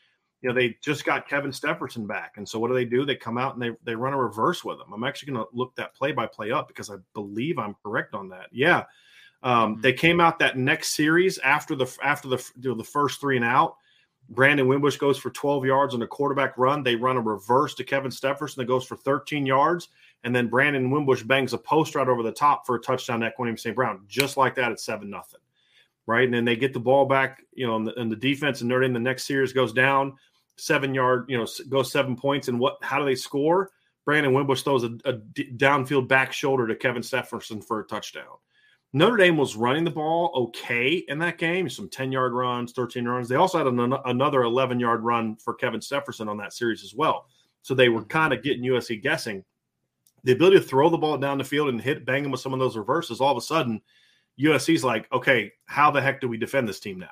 You know, they just got Kevin Stepherson back. And so what do they do? They come out and they they run a reverse with him. I'm actually going to look that play by play up because I believe I'm correct on that. Yeah. Um, mm-hmm. They came out that next series after the after the you know, the first three and out. Brandon Wimbush goes for 12 yards on a quarterback run. They run a reverse to Kevin Stepherson that goes for 13 yards, and then Brandon Wimbush bangs a post right over the top for a touchdown to Equanimeous St. Brown. Just like that, it's seven nothing, right? And then they get the ball back, you know, and the, and the defense and Dame. The next series goes down seven yard, you know, goes seven points. And what? How do they score? Brandon Wimbush throws a, a downfield back shoulder to Kevin Stepherson for a touchdown. Notre Dame was running the ball okay in that game, some 10 yard runs, 13 runs. They also had an, another 11 yard run for Kevin Stepherson on that series as well. So they were mm-hmm. kind of getting USC guessing. The ability to throw the ball down the field and hit, bang them with some of those reverses, all of a sudden, USC's like, okay, how the heck do we defend this team now?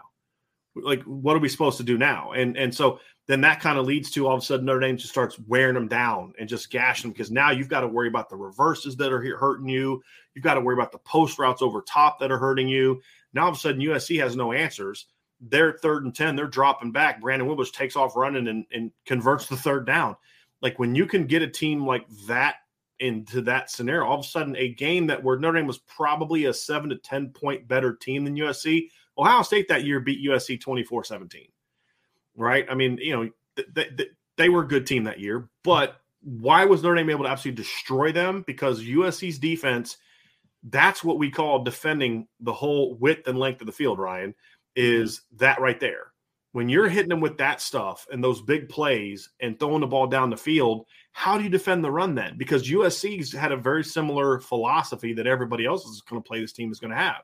Like, what are we supposed to do now? And and so then that kind of leads to all of a sudden Notre Dame just starts wearing them down and just gashing them because now you've got to worry about the reverses that are hurting you. You've got to worry about the post routes over top that are hurting you. Now all of a sudden USC has no answers. They're third and 10, they're dropping back. Brandon Wimbush takes off running and, and converts the third down. Like when you can get a team like that into that scenario, all of a sudden a game that where Notre Dame was probably a seven to 10 point better team than USC, Ohio State that year beat USC 24 17 right? I mean, you know, th- th- they were a good team that year, but why was Notre Dame able to absolutely destroy them? Because USC's defense, that's what we call defending the whole width and length of the field, Ryan, mm-hmm. is that right there. When you're hitting them with that stuff and those big plays and throwing the ball down the field, how do you defend the run then? Because USC's had a very similar philosophy that everybody else is going to play this team is going to have.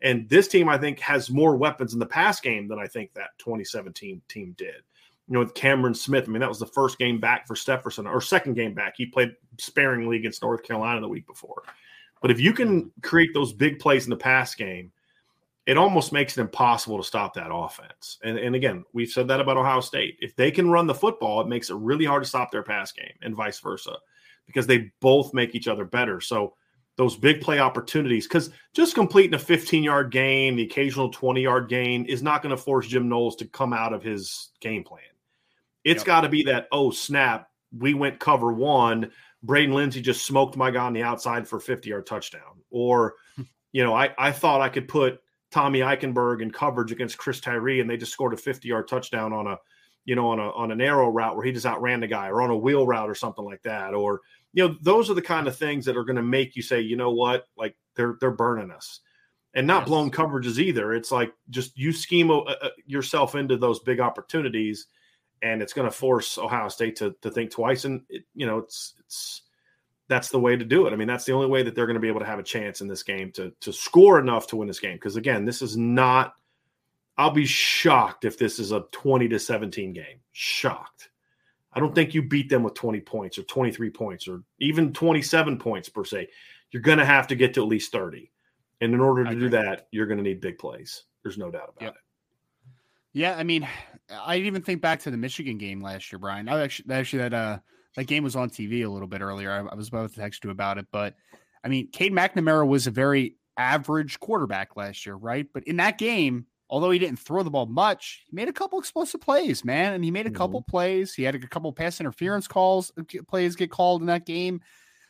And this team, I think, has more weapons in the pass game than I think that 2017 team did. you know, with Cameron Smith. I mean, that was the first game back for Stepherson, or second game back. He played sparingly against North Carolina the week before. But if you can mm-hmm. create those big plays in the pass game, it almost makes it impossible to stop that offense. And, and again, we've said that about Ohio State. If they can run the football, it makes it really hard to stop their pass game, and vice versa, because they both make each other better. So those big play opportunities, because just completing a 15 yard gain, the occasional 20 yard gain, is not going to force Jim Knowles to come out of his game plan. It's yep. got to be that, oh, snap, we went cover one. Braden Lenzy just smoked my guy on the outside for 50 yard touchdown. Or, hmm. you know, I, I thought I could put Tommy Eichenberg in coverage against Chris Tyree and they just scored a 50 yard touchdown on a, you know, on a on a narrow route where he just outran the guy or on a wheel route or something like that. Or, you know, those are the kind of things that are going to make you say, you know what, like they're they're burning us. And not yes. blown coverages either. It's like just you scheme uh, uh yourself into those big opportunities and it's going to force Ohio State to to think twice. And it, you know, it's it's that's the way to do it. I mean, that's the only way that they're going to be able to have a chance in this game to to score enough to win this game. Because again, this is not. I'll be shocked if this is a twenty to seventeen game. Shocked. I don't think you beat them with 20 points or 23 points or even 27 points per se. You're going to have to get to at least 30. And in order to do that, you're going to need big plays. There's no doubt about yep. it. Yeah, I mean, *sighs* I even think back to the Michigan game last year, Brian. I actually, actually that uh that game was on TV a little bit earlier. I, I was about to text you about it, but I mean, Cade McNamara was a very average quarterback last year, right? But in that game, although he didn't throw the ball much, he made a couple explosive plays, man. And he made a mm-hmm. couple plays. He had a couple pass interference calls, uh, plays get called in that game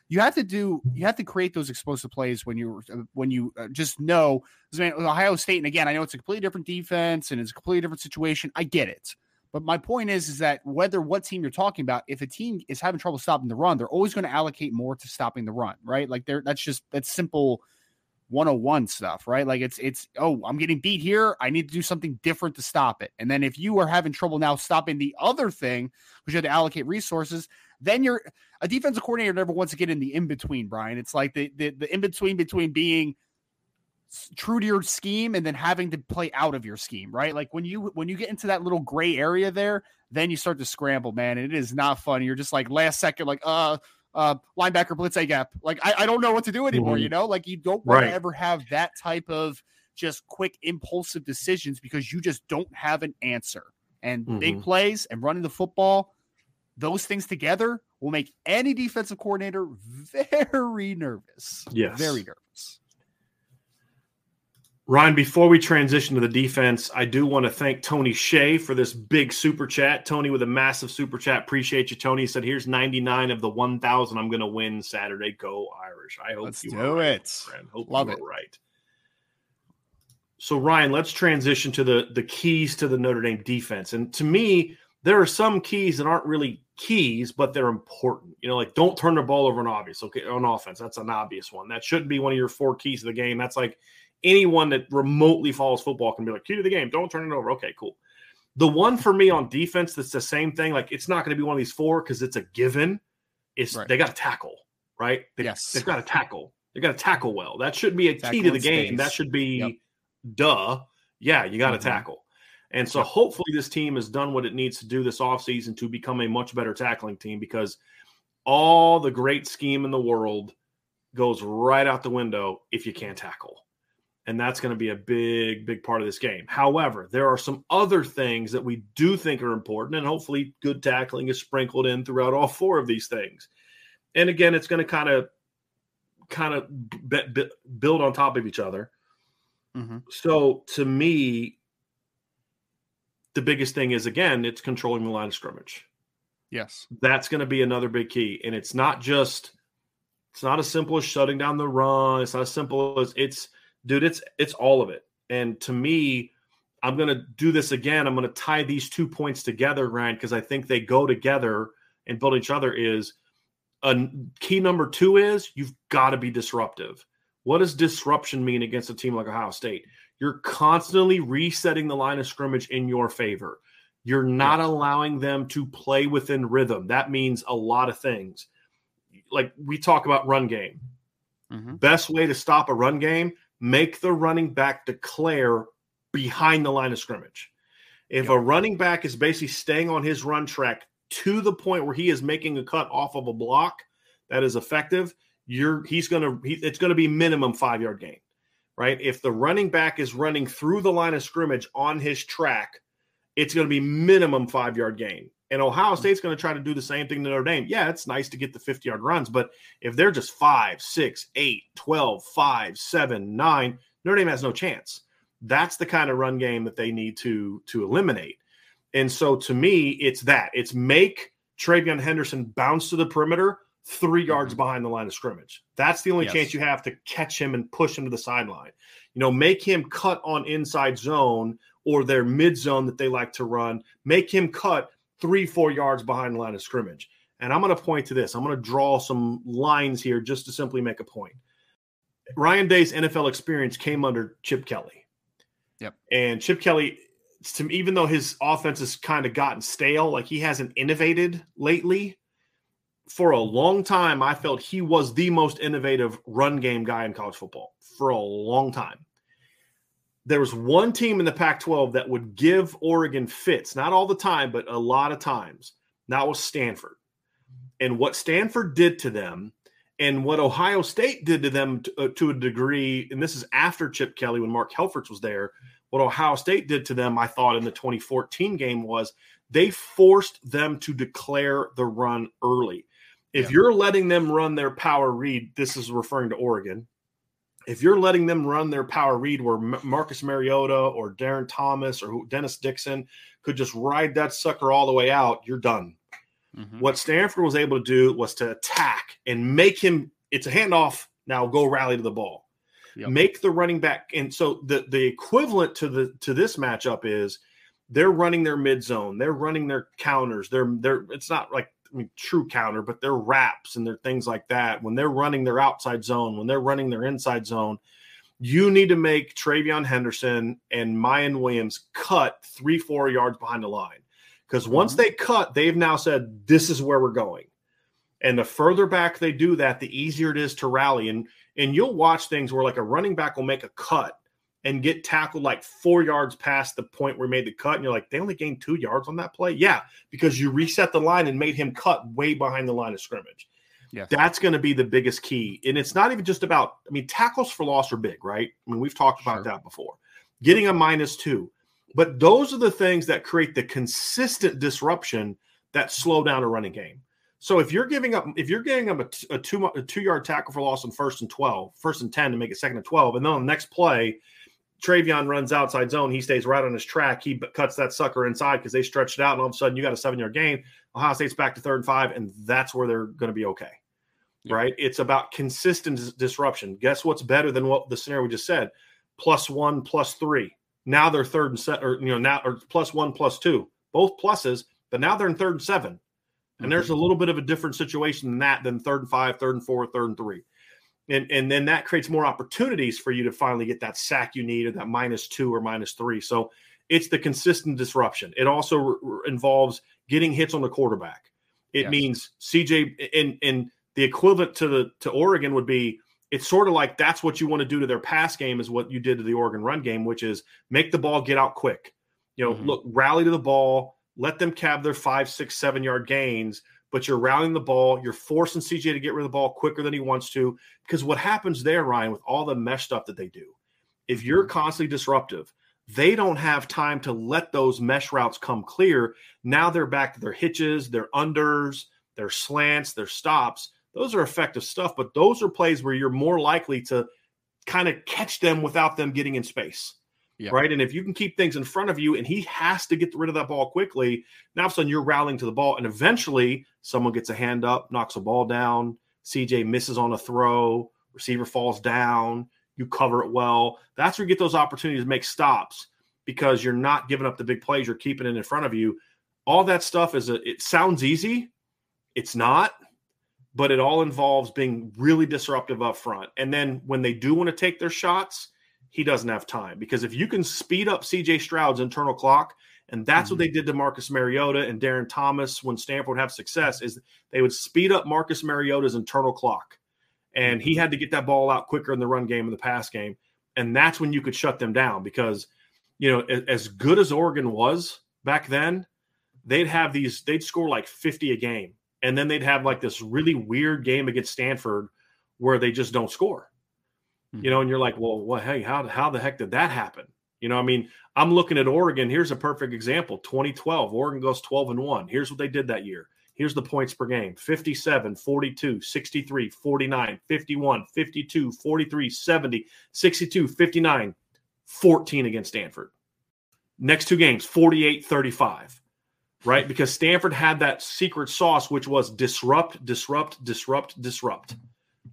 you have to do you have to create those explosive plays when you uh, when you uh, just know man, Ohio State and again I know it's a completely different defense and it's a completely different situation I get it but my point is is that whether what team you're talking about if a team is having trouble stopping the run they're always going to allocate more to stopping the run right? Like they're that's just that's simple 101 stuff right? Like it's it's oh I'm getting beat here. I need to do something different to stop it. And then if you are having trouble now stopping the other thing which you have to allocate resources then you're a defensive coordinator never wants to get in the in between, Brian. It's like the the, the in between between being true to your scheme and then having to play out of your scheme, right? Like when you when you get into that little gray area there, then you start to scramble, man, and it is not fun. You're just like last second, like uh uh linebacker blitz a gap. Like I, I don't know what to do anymore, mm-hmm. you know? Like you don't want right. to ever have that type of just quick impulsive decisions because you just don't have an answer. And mm-hmm. big plays and running the football those things together will make any defensive coordinator *laughs* very nervous. Yes. Very nervous. Ryan, before we transition to the defense, I do want to thank Tony Shea for this big super chat. Tony with a massive super chat. Appreciate you, Tony. He said, Here's 99 of the 1,000 I'm going to win Saturday. Go Irish. I hope let's you do right, it. Friend. Hope Love it. right. So, Ryan, let's transition to the, the keys to the Notre Dame defense. And to me, there are some keys that aren't really keys, but they're important. You know, like don't turn the ball over on obvious. Okay, on offense, that's an obvious one. That shouldn't be one of your four keys of the game. That's like anyone that remotely follows football can be like key to the game. Don't turn it over. Okay, cool. The one for me on defense that's the same thing. Like it's not going to be one of these four because it's a given. Is right. they got to tackle right? They, yes, they've got to tackle. They got to tackle well. That should be a tackle key to the game. Space. That should be yep. duh. Yeah, you got to mm-hmm. tackle. And so hopefully this team has done what it needs to do this offseason to become a much better tackling team because all the great scheme in the world goes right out the window if you can't tackle. And that's going to be a big, big part of this game. However, there are some other things that we do think are important, and hopefully, good tackling is sprinkled in throughout all four of these things. And again, it's going to kind of, kind of build on top of each other. Mm-hmm. So, to me, the biggest thing is again, it's controlling the line of scrimmage. Yes. That's going to be another big key. And it's not just it's not as simple as shutting down the run. It's not as simple as it's dude, it's it's all of it. And to me, I'm going to do this again. I'm going to tie these two points together, Ryan, because I think they go together and build each other is a key number 2 is you've got to be disruptive. What does disruption mean against a team like Ohio State? You're constantly resetting the line of scrimmage in your favor. You're not allowing them to play within rhythm. That means a lot of things. Like we talk about run game. Mm-hmm. Best way to stop a run game, make the running back declare behind the line of scrimmage. If a running back is basically staying on his run track to the point where he is making a cut off of a block that is effective, you're he's gonna he, it's gonna be minimum five yard gain, right? If the running back is running through the line of scrimmage on his track, it's gonna be minimum five yard gain. And Ohio State's going to try to do the same thing to Notre Dame. Yeah, it's nice to get the 50 yard runs, but if they're just 5, 6, 8, 12, 5, 7, 9, Notre Dame has no chance. That's the kind of run game that they need to to eliminate. And so to me, it's that. It's make TreVeyon Henderson bounce to the perimeter three yards mm-hmm. behind the line of scrimmage. That's the only yes. chance you have to catch him and push him to the sideline. You know, make him cut on inside zone or their mid zone that they like to run. Make him cut three, four yards behind the line of scrimmage. And I'm going to point to this. I'm going to draw some lines here just to simply make a point. Ryan Day's NFL experience came under Chip Kelly. Yep. And Chip Kelly, to, even though his offense has kind of gotten stale, like he hasn't innovated lately, for a long time, I felt he was the most innovative run game guy in college football for a long time. There was one team in the Pac 12 that would give Oregon fits, not all the time, but a lot of times. That was Stanford. And what Stanford did to them and what Ohio State did to them to, uh, to, a degree, and this is after Chip Kelly when Mark Helfrich was there, what Ohio State did to them, I thought in the 2014 game was they forced them to declare the run early. If yeah. you're letting them run their power read, this is referring to Oregon. If you're letting them run their power read where Marcus Mariota or Darron Thomas or Dennis Dixon could just ride that sucker all the way out, you're done Mm-hmm. What Stanford was able to do was to attack and make him. It's a handoff. Now go rally to the ball. Yep. Make the running back. And so the the equivalent to the to this matchup is they're running their mid zone. They're running their counters. They're they're. It's not like I mean, true counter, but they're wraps and they're things like that. When they're running their outside zone, when they're running their inside zone, you need to make TreVeyon Henderson and Miyan Williams cut three, four yards behind the line. Because once mm-hmm. they cut, they've now said, this is where we're going. And the further back they do that, the easier it is to rally. And and you'll watch things where like a running back will make a cut and get tackled like four yards past the point where he made the cut. And you're like, they only gained two yards on that play? Yeah, because you reset the line and made him cut way behind the line of scrimmage. Yeah. That's going to be the biggest key. And it's not even just about, I mean, tackles for loss are big, right? I mean, we've talked about sure. that before. Getting a minus two, but those are the things that create the consistent disruption that slow down a running game. So if you're giving up, if you're giving up a, a two a two yard tackle for loss on first and 12, first and 10 to make it second and 12, and then on the next play, TreVeyon runs outside zone. He stays right on his track. He cuts that sucker inside because they stretched it out, and all of a sudden you got a seven yard gain. Ohio State's back to third and five, and that's where they're going to be okay. Yeah. Right? It's about consistent disruption. Guess what's better than what the scenario we just said? Plus one, plus three. Now they're third and set, or you know, now or plus one, plus two, both pluses, but now they're in third and seven. And mm-hmm. there's a little bit of a different situation than that than third and five, third and four, third and three. And, and then that creates more opportunities for you to finally get that sack you need or that minus two or minus three. So it's the consistent disruption. It also re- involves getting hits on the quarterback. It yes. means CJ and and the equivalent to the to Oregon would be it's sort of like that's what you want to do to their pass game is what you did to the Oregon run game, which is make the ball get out quick. You know, mm-hmm. look, rally to the ball, let them cab their five, six, seven yard gains, but you're rallying the ball. You're forcing CJ to get rid of the ball quicker than he wants to. Because what happens there, Ryan, with all the mesh stuff that they do, if you're mm-hmm. constantly disruptive, they don't have time to let those mesh routes come clear. Now they're back to their hitches, their unders, their slants, their stops those are effective stuff, but those are plays where you're more likely to kind of catch them without them getting in space. Yeah. Right. And if you can keep things in front of you and he has to get rid of that ball quickly, now all of a sudden you're rallying to the ball. And eventually someone gets a hand up, knocks a ball down. CJ misses on a throw, receiver falls down, you cover it well. That's where you get those opportunities to make stops because you're not giving up the big plays, you're keeping it in front of you. All that stuff is a, it sounds easy. It's not but it all involves being really disruptive up front. And then when they do want to take their shots, he doesn't have time because if you can speed up CJ Stroud's internal clock, and that's mm-hmm. what they did to Marcus Mariota and Darron Thomas when Stanford would have success, is they would speed up Marcus Mariota's internal clock. And he had to get that ball out quicker in the run game and the pass game. And that's when you could shut them down because you know, as good as Oregon was back then, they'd have these, they'd score like 50 a game. And then they'd have like this really weird game against Stanford where they just don't score. You know, and you're like, well, well, hey, how, how the heck did that happen? You know, I mean, I'm looking at Oregon. Here's a perfect example 2012, Oregon goes 12 and 1. Here's what they did that year. Here's the points per game 57, 42, 63, 49, 51, 52, 43, 70, 62, 59, 14 against Stanford. Next two games, 48, 35, right? Because Stanford had that secret sauce, which was disrupt, disrupt, disrupt, disrupt,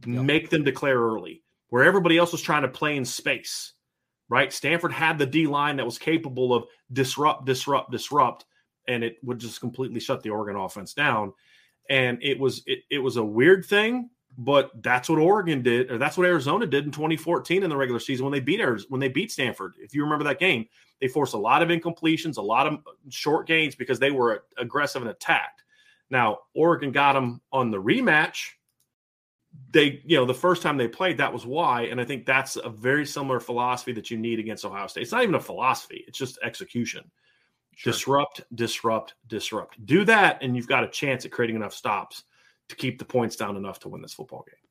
yep. make them declare early, where everybody else was trying to play in space, right? Stanford had the D line that was capable of disrupt, disrupt, disrupt, and it would just completely shut the Oregon offense down. And it was it, it was a weird thing but that's what Oregon did, or that's what Arizona did in 2014 in the regular season when they beat Arizona, when they beat Stanford. If you remember that game, they forced a lot of incompletions, a lot of short gains because they were aggressive and attacked. Now Oregon got them on the rematch. They, you know, the first time they played, that was why, and I think that's a very similar philosophy that you need against Ohio State. It's not even a philosophy; it's just execution. Sure. Disrupt, disrupt, disrupt. Do that, and you've got a chance at creating enough stops to keep the points down enough to win this football game.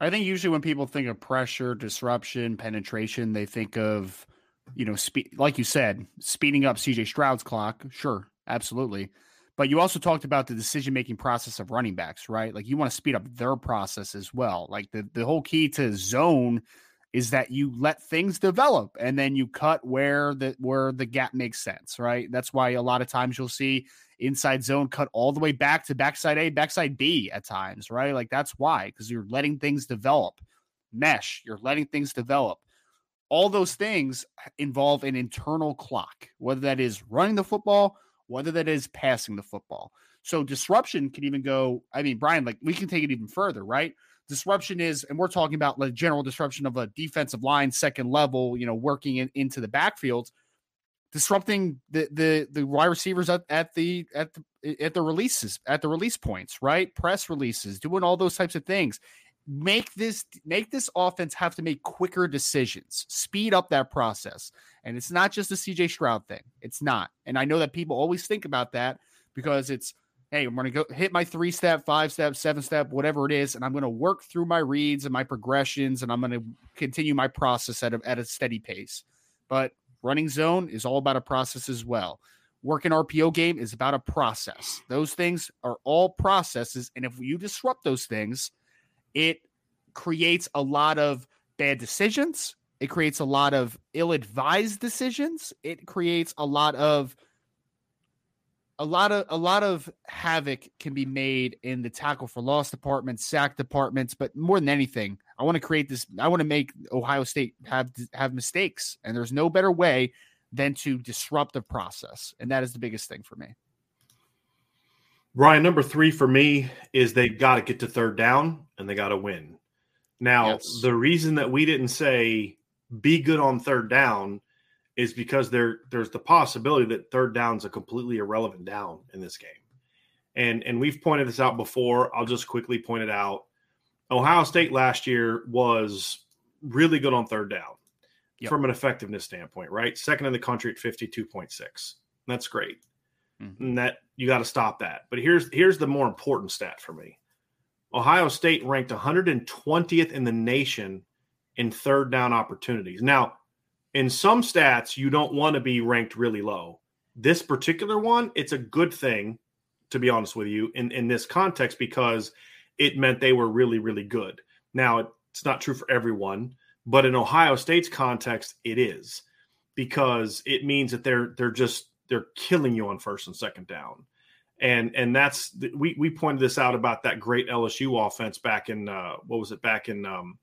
I think usually when people think of pressure, disruption, penetration, they think of, you know, speed, like you said, speeding up CJ Stroud's clock. Sure, absolutely. But you also talked about the decision making process of running backs, right? Like you want to speed up their process as well. Like the, the whole key to zone is that you let things develop and then you cut where the where the gap makes sense, right? That's why a lot of times you'll see inside zone cut all the way back to backside A, backside B at times, right? Like that's why, because you're letting things develop. Mesh, you're letting things develop. All those things involve an internal clock, whether that is running the football, whether that is passing the football. So disruption can even go. I mean, Brian, like we can take it even further, right? Disruption is, and we're talking about like general disruption of a defensive line, second level, you know, working in, into the backfield disrupting the the the wide receivers at, at the at the at the releases at the release points right? Press releases doing all those types of things. Make this make this offense have to make quicker decisions. Speed up that process. And it's not just a cj stroud thing. It's not. And i know that people always think about that because it's hey i'm going to go hit my three step five step seven step whatever it is and i'm going to work through my reads and my progressions and i'm going to continue my process at a, at a steady pace but Running zone is all about a process as well. Working RPO game is about a process. Those things are all processes. And if you disrupt those things, it creates a lot of bad decisions. It creates a lot of ill advised decisions. It creates a lot of a lot of a lot of havoc can be made in the tackle for loss department, sack departments, but more than anything, I want to create this. I want to make Ohio State have have mistakes, and there's no better way than to disrupt the process, and that is the biggest thing for me. Ryan, number three for me is they've got to get to third down and they got to win. Now, yes. the reason that we didn't say be good on third down is because there there's the possibility that third down's is a completely irrelevant down in this game. And and we've pointed this out before. I'll just quickly point it out. Ohio State last year was really good on third down yep. from an effectiveness standpoint, right? Second in the country at 52.6. That's great. Mm-hmm. And that you got to stop that. But here's here's the more important stat for me. Ohio State ranked 120th in the nation in third down opportunities. Now, in some stats, you don't want to be ranked really low. This particular one, it's a good thing, to be honest with you, in, in this context, because it meant they were really, really good. Now, it's not true for everyone, but in Ohio State's context, it is because it means that they're they're just they're killing you on first and second down. And and that's we we pointed this out about that great LSU offense back in uh, what was it back in um,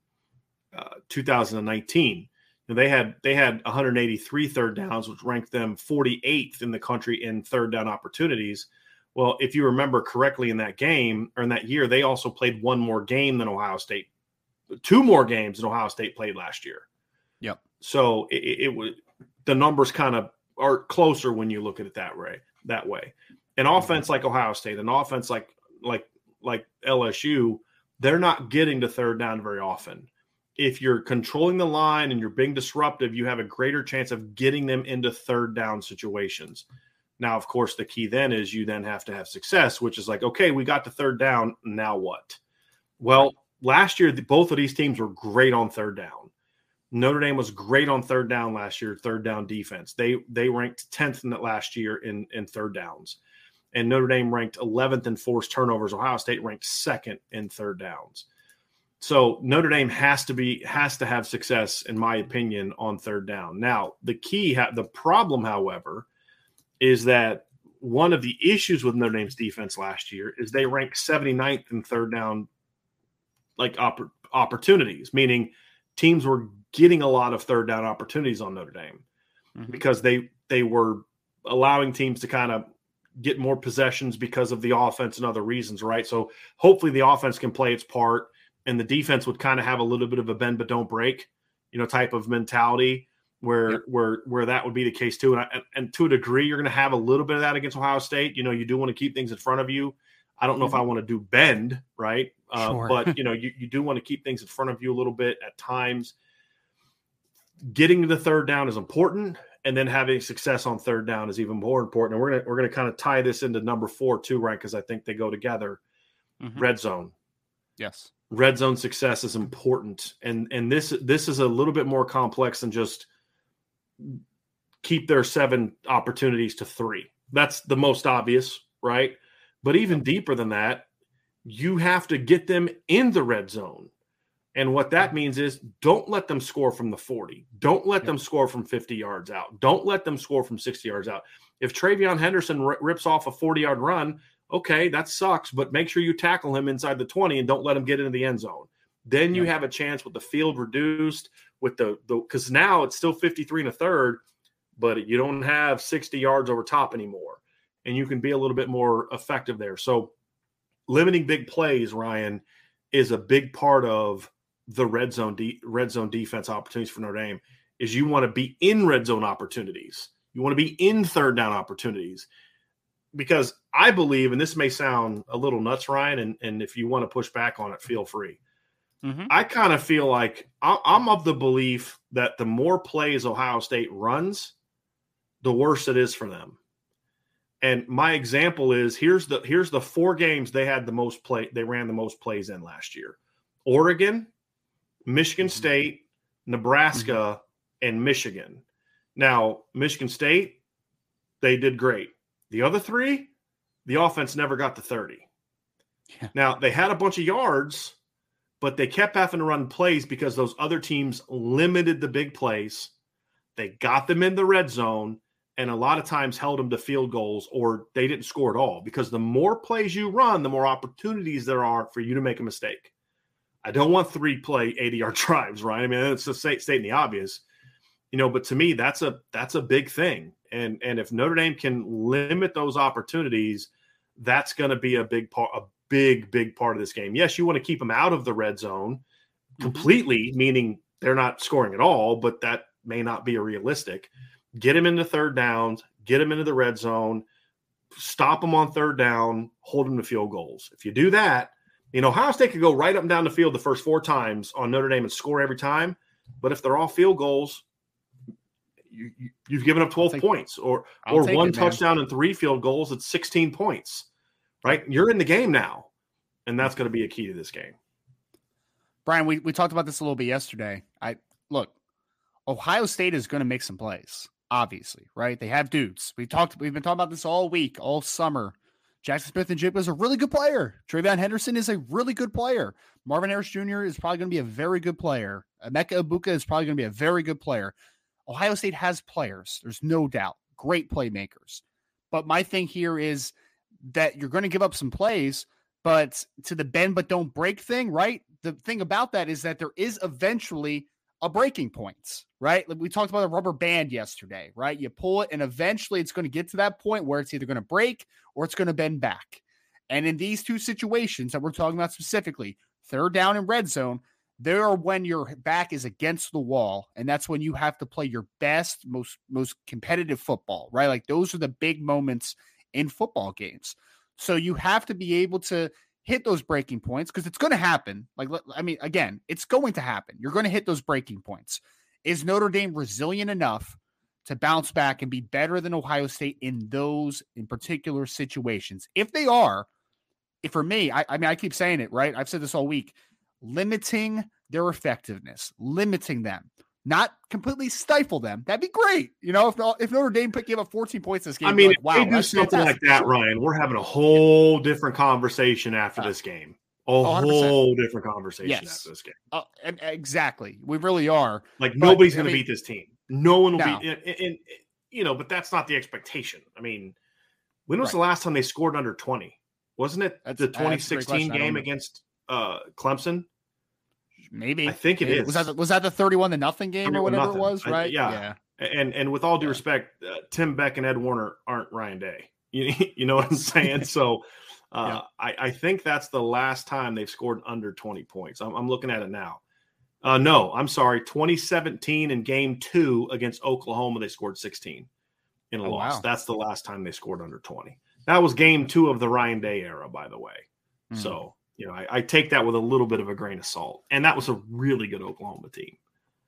uh, 2019. They had they had 183 third downs, which ranked them 48th in the country in third down opportunities. Well, if you remember correctly, in that game or in that year, they also played one more game than Ohio State, two more games than Ohio State played last year. Yep. So it, it was the numbers kind of are closer when you look at it that way. That way, an mm-hmm. offense like Ohio State, an offense like like like LSU, they're not getting to third down very often if you're controlling the line and you're being disruptive, you have a greater chance of getting them into third down situations. Now, of course, the key then is you then have to have success, which is like, okay, we got to third down. Now what? Well, last year, both of these teams were great on third down. Notre Dame was great on third down last year, third down defense. They they ranked 10th in last year in, in third downs. And Notre Dame ranked 11th in forced turnovers. Ohio State ranked second in third downs. So Notre Dame has to be has to have success, in my opinion, on third down. Now, the key, the problem, however, is that one of the issues with Notre Dame's defense last year is they ranked 79th in third down, like opp- opportunities, meaning teams were getting a lot of third down opportunities on Notre Dame mm-hmm. because they they were allowing teams to kind of get more possessions because of the offense and other reasons, right? So hopefully the offense can play its part and the defense would kind of have a little bit of a bend but don't break, you know, type of mentality where yep. where where that would be the case too. And, I, and to a degree, you're going to have a little bit of that against Ohio State. You know, you do want to keep things in front of you. I don't know mm-hmm. if I want to do bend right, uh, sure. but you know, you, you do want to keep things in front of you a little bit at times. Getting to the third down is important, and then having success on third down is even more important. And we're gonna we're gonna kind of tie this into number four too, right? Because I think they go together. Mm-hmm. Red zone. Yes. Red zone success is important and and this this is a little bit more complex than just keep their seven opportunities to three. That's the most obvious right? But even deeper than that you have to get them in the red zone. And what that means is don't let them score from the 40 don't let them score from 50 yards out. Don't let them score from 60 yards out. If TreVeyon Henderson rips off a 40 yard run okay, that sucks, but make sure you tackle him inside the 20 and don't let him get into the end zone. Then you have a chance with the field reduced with the the because now it's still 53 and a third, but you don't have 60 yards over top anymore. And you can be a little bit more effective there. So limiting big plays, Ryan, is a big part of the red zone de- red zone defense opportunities for Notre Dame. Is you want to be in red zone opportunities. You want to be in third down opportunities because I believe, and this may sound a little nuts, Ryan, and, and if you want to push back on it, feel free. Mm-hmm. I kind of feel like I'm of the belief that the more plays Ohio State runs, the worse it is for them. And my example is here's the here's the four games they had the most play they ran the most plays in last year. Oregon, Michigan mm-hmm. State, Nebraska, mm-hmm. and Michigan. Now, Michigan State, they did great. The other three, the offense never got to 30. Yeah. Now, they had a bunch of yards, but they kept having to run plays because those other teams limited the big plays. They got them in the red zone and a lot of times held them to field goals or they didn't score at all because the more plays you run, the more opportunities there are for you to make a mistake. I don't want three play 80 yard *laughs* drives, right? I mean, it's a stating the obvious, you know, but to me, that's a that's a big thing. And and if Notre Dame can limit those opportunities, that's going to be a big part, a big big part of this game. Yes, you want to keep them out of the red zone mm-hmm. completely, mm-hmm. meaning they're not scoring at all, but that may not be a realistic. Get them into third downs, get them into the red zone, stop them on third down, hold them to field goals. If you do that, you know, Ohio State could go right up and down the field the first four times on Notre Dame and score every time. But if they're all field goals, you, have given up 12 points or I'll or one it, touchdown and three field goals it's 16 points right you're in the game now and that's going to be a key to this game brian we, we talked about this a little bit yesterday i look ohio state is going to make some plays obviously right they have dudes we talked we've been talking about this all week all summer Jackson Smith-Njigba is a really good player. TreVeyon Henderson is a really good player. Marvin Harrison Jr. is probably going to be a very good player. Emeka Egbuka is probably going to be a very good player. Ohio State has players, there's no doubt, great playmakers. But my thing here is that you're going to give up some plays, But to the bend but don't break thing, right? The thing about that is that there is eventually a breaking point, right? Like we talked about a rubber band yesterday, right? You pull it and eventually it's going to get to that point where it's either going to break or it's going to bend back. And in these two situations that we're talking about specifically, third down and red zone, there are when your back is against the wall and that's when you have to play your best most most competitive football right? Like those are the big moments in football games. So you have to be able to hit those breaking points because it's going to happen. Like i mean again it's going to happen. You're going to hit those breaking points. Is notre dame resilient enough to bounce back and be better than ohio state in those in particular situations? If they are if for me I, I mean i keep saying it right? I've said this all week limiting their effectiveness, limiting them, not completely stifle them. That'd be great. You know, if if Notre Dame put give up 14 points this game, I mean, like, wow, they do something fantastic. like that, Ryan. We're having a whole different conversation after this game. A 100%. whole different conversation yes. after this game. Uh, exactly, we really are. Like but, nobody's going to beat this team. No one will no. be. And, and, and, you know, but that's not the expectation. I mean, when was right. the last time they scored under 20? Wasn't it that's, the 2016 game against uh, Clemson? Maybe I think it Maybe. is. Was that the, was that the thirty-one to nothing game or whatever nothing. it was? Right? I, yeah. yeah. And and with all due respect, uh, Tim Beck and Ed Warinner aren't Ryan Day. *laughs* You, you know what I'm saying? so uh, yeah. I, I think that's the last time they've scored under 20 points. I'm, I'm looking at it now. Uh, no, I'm sorry. 2017 in game two against Oklahoma, they scored 16 in a oh, loss. Wow. That's the last time they scored under 20. That was game two of the Ryan Day era, by the way. Mm. So you know, I, I, take that with a little bit of a grain of salt. And that was a really good Oklahoma team.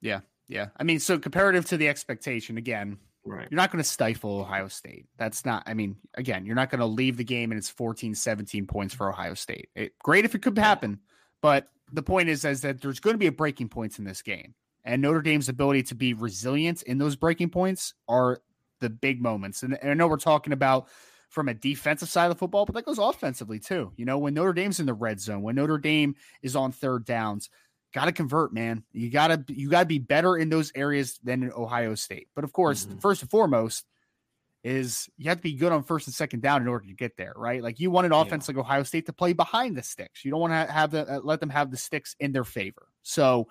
Yeah. Yeah. I mean, so comparative to the expectation, again, right. you're not going to stifle Ohio State. That's not, I mean, again, you're not going to leave the game and it's 14, 17 points for Ohio State. It, great if it could happen. But the point is, is that there's going to be a breaking points in this game. And Notre Dame's ability to be resilient in those breaking points are the big moments. And, and I know we're talking about from a defensive side of the football, but that goes offensively too. You know, when Notre Dame's in the red zone, when Notre Dame is on third downs, got to convert, man. You got to you got to be better in those areas than in Ohio State. But of course, mm-hmm. first and foremost is you have to be good on first and second down in order to get there, right? Like you want an offense yeah. like Ohio State to play behind the sticks. You don't want to have the uh, let them have the sticks in their favor. So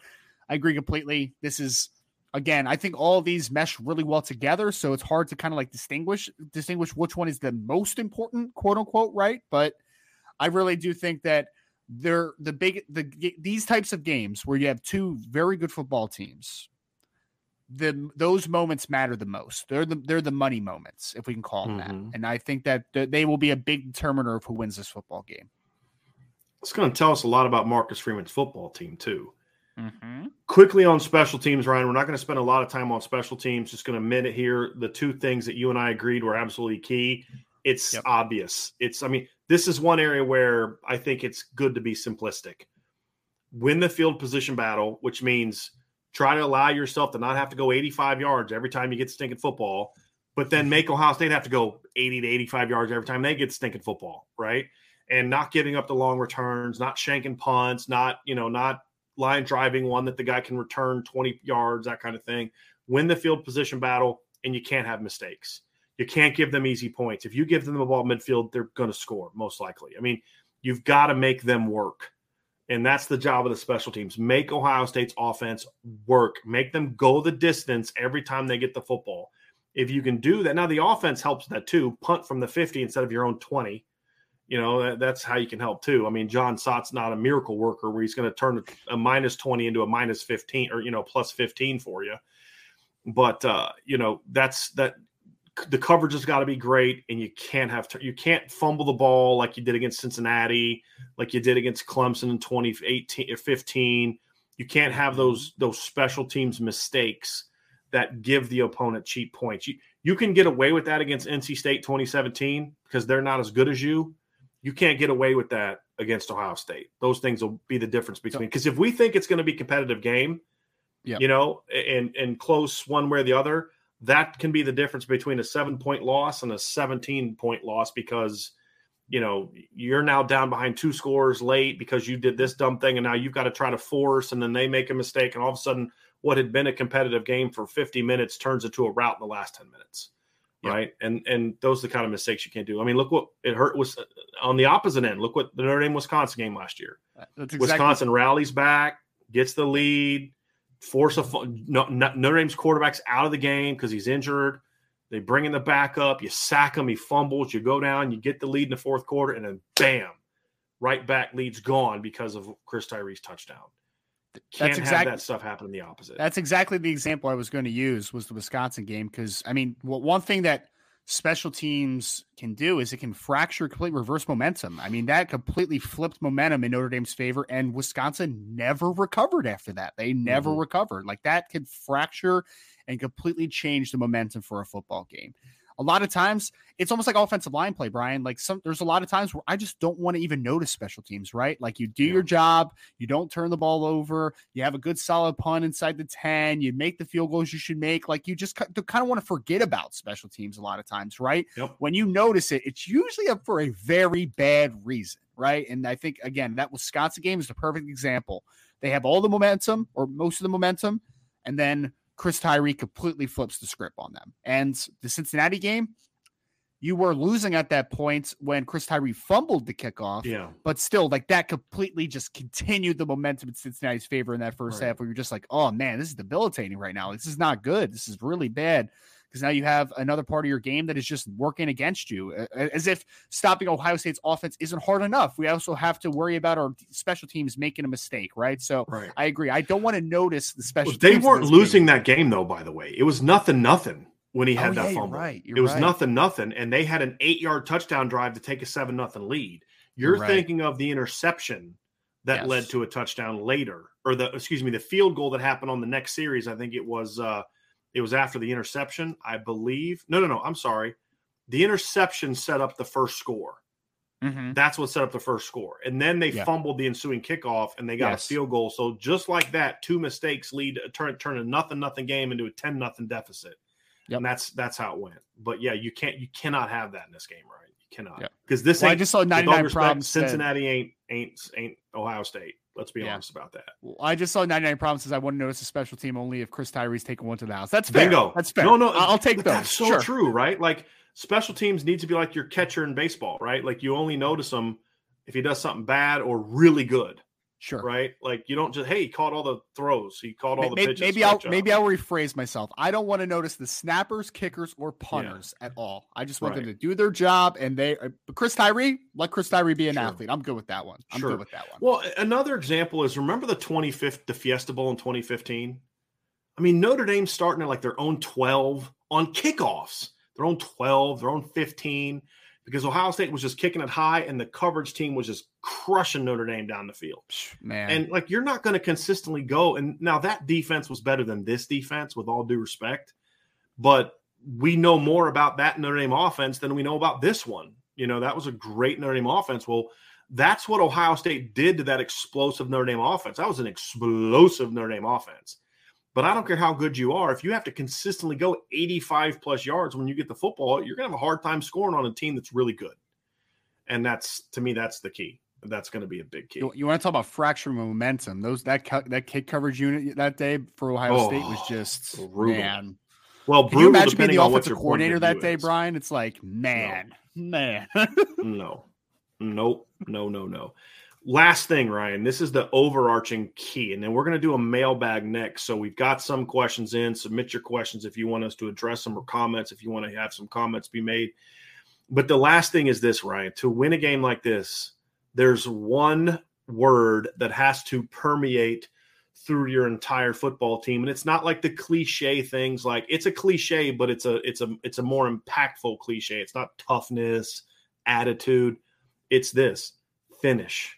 I agree completely. This is again, I think all these mesh really well together, so it's hard to kind of like distinguish distinguish which one is the most important, quote unquote, right? But I really do think that they're the big the these types of games where you have two very good football teams. The those moments matter the most. They're the they're the money moments, if we can call them mm-hmm. that. And I think that they will be a big determiner of who wins this football game. It's going to tell us a lot about Marcus Freeman's football team too. Mm-hmm. Quickly on special teams, Ryan. We're not going to spend a lot of time on special teams. Just going to minute here. The two things that you and I agreed were absolutely key. It's yep. obvious. It's. I mean, this is one area where I think it's good to be simplistic. Win the field position battle, which means try to allow yourself to not have to go 85 yards every time you get stinking football, but then make Ohio State have to go 80 to 85 yards every time they get stinking football, right? And not giving up the long returns, not shanking punts, not you know, not line driving one that the guy can return 20 yards, that kind of thing. Win the field position battle, and you can't have mistakes. You can't give them easy points. If you give them the ball midfield, they're going to score most likely. I mean, you've got to make them work. And that's the job of the special teams. Make Ohio State's offense work. Make them go the distance every time they get the football. If you can do that, now the offense helps that too. Punt from the 50 instead of your own 20 you know that, that's how you can help too. I mean, Jon Sot's not a miracle worker where he's going to turn a minus twenty into a minus fifteen or you know plus fifteen for you. But uh, you know that's that the coverage has got to be great, and you can't have you can't fumble the ball like you did against Cincinnati, like you did against Clemson in 2018 or 15. You can't have those those special teams mistakes that give the opponent cheap points. You you can get away with that against NC State 2017 because they're not as good as you you can't get away with that against Ohio State. Those things will be the difference between because if we think it's going to be competitive game, yeah. you know, and and close one way or the other, that can be the difference between a seven point loss and a 17 point loss because you know you're now down behind two scores late because you did this dumb thing and now you've got to try to force and then they make a mistake and all of a sudden what had been a competitive game for 50 minutes turns into a rout in the last 10 minutes Yep. Right. And and those are the kind of mistakes you can't do. I mean, look what it hurt was uh, on the opposite end. Look what the Notre Dame Wisconsin game last year. Exactly- Wisconsin rallies back, gets the lead, force a no, Notre Dame's quarterback's out of the game because he's injured. They bring in the backup, you sack him, he fumbles, you go down, you get the lead in the fourth quarter, and then bam, right back lead's gone because of Chris Tyree's touchdown. Can't that's exactly that stuff happen in the opposite. That's exactly the example I was going to use was the Wisconsin game because I mean, well, one thing that special teams can do is it can fracture complete reverse momentum. I mean, that completely flipped momentum in Notre Dame's favor, and Wisconsin never recovered after that. They never mm-hmm. recovered. Like that could fracture and completely change the momentum for a football game a lot of times it's almost like offensive line play, Brian. Like some there's a lot of times where I just don't want to even notice special teams, right? Like you do yeah. your job, you don't turn the ball over, you have a good solid punt inside the 10, you make the field goals you should make. Like you just kind of want to forget about special teams a lot of times, right? Yep. When you notice it, it's usually up for a very bad reason, right? And I think again, that Wisconsin game is the perfect example. They have all the momentum or most of the momentum, and then Chris Tyree completely flips the script on them. And the Cincinnati game, you were losing at that point when Chris Tyree fumbled the kickoff. Yeah. But still, like that completely just continued the momentum in Cincinnati's favor in that first right. half where you're just like, oh man, this is debilitating right now. This is not good. This is really bad because now you have another part of your game that is just working against you, as if stopping Ohio State's offense isn't hard enough. We also have to worry about our special teams making a mistake, right? So right. I agree. I don't want to notice the special. Well, they weren't losing game. that game though. By the way, it was nothing, nothing when he had oh, that yeah, fumble. You're right. You're it was right. nothing, nothing, and they had an eight-yard touchdown drive to take a seven nothing lead. You're, you're right. thinking of the interception that yes. led to a touchdown later, or the excuse me, the field goal that happened on the next series. I think it was. uh it was after the interception, I believe. No, no, no. I'm sorry. The interception set up the first score. Mm-hmm. That's what set up the first score. And then they yeah. fumbled the ensuing kickoff and they got yes. a field goal. So just like that, two mistakes lead turn turn a nothing nothing game into a 10 nothing deficit. Yep. And that's that's how it went. But yeah, you can't you cannot have that in this game, right? You cannot. Because this well, I just saw 99 respect, problems. Cincinnati ain't ain't ain't Ohio State. Let's be yeah. honest about that. Well, I just saw 99 promises. I wouldn't notice a special team only if Chris Tyree's taking one to the house. That's fair. Bingo. That's fair. No, no, I'll take those. That's so sure. true, right? Like special teams need to be like your catcher in baseball, right? Like you only notice them if he does something bad or really good. Sure. Right. Like you don't just hey, he caught all the throws. He caught all the maybe, pitches. Maybe I'll job. maybe I'll rephrase myself. I don't want to notice the snappers, kickers, or punters yeah. at all. I just want right. them to do their job. And they, uh, Chris Tyree, let Chris Tyree be an sure. athlete. I'm good with that one. I'm sure. good with that one. Well, another example is remember the 25th, the Fiesta Bowl in 2015. I mean, Notre Dame starting at like their own 12 on kickoffs, their own 12, their own 15 because Ohio State was just kicking it high and the coverage team was just crushing Notre Dame down the field. Man. And like you're not going to consistently go. And now that defense was better than this defense, with all due respect. But we know more about that Notre Dame offense than we know about this one. You know, that was a great Notre Dame offense. Well, that's what Ohio State did to that explosive Notre Dame offense. That was an explosive Notre Dame offense. But I don't care how good you are. If you have to consistently go 85 plus yards when you get the football, you're going to have a hard time scoring on a team that's really good. And that's to me, that's the key. That's going to be a big key. You, you want to talk about fracturing momentum? Those that that kick coverage unit that day for Ohio oh, State was just brutal. man. Well, can you imagine being the offensive coordinator that day, is. Brian? It's like man, no. *laughs* man. no, nope, no, no, no. Last thing, Ryan, this is the overarching key. And then we're going to do a mailbag next. So we've got some questions in. Submit your questions if you want us to address them or comments if you want to have some comments be made. But the last thing is this, Ryan to win a game like this, there's one word that has to permeate through your entire football team and it's not like the cliche things like it's a cliche but it's a it's a it's a more impactful cliche it's not toughness attitude it's this finish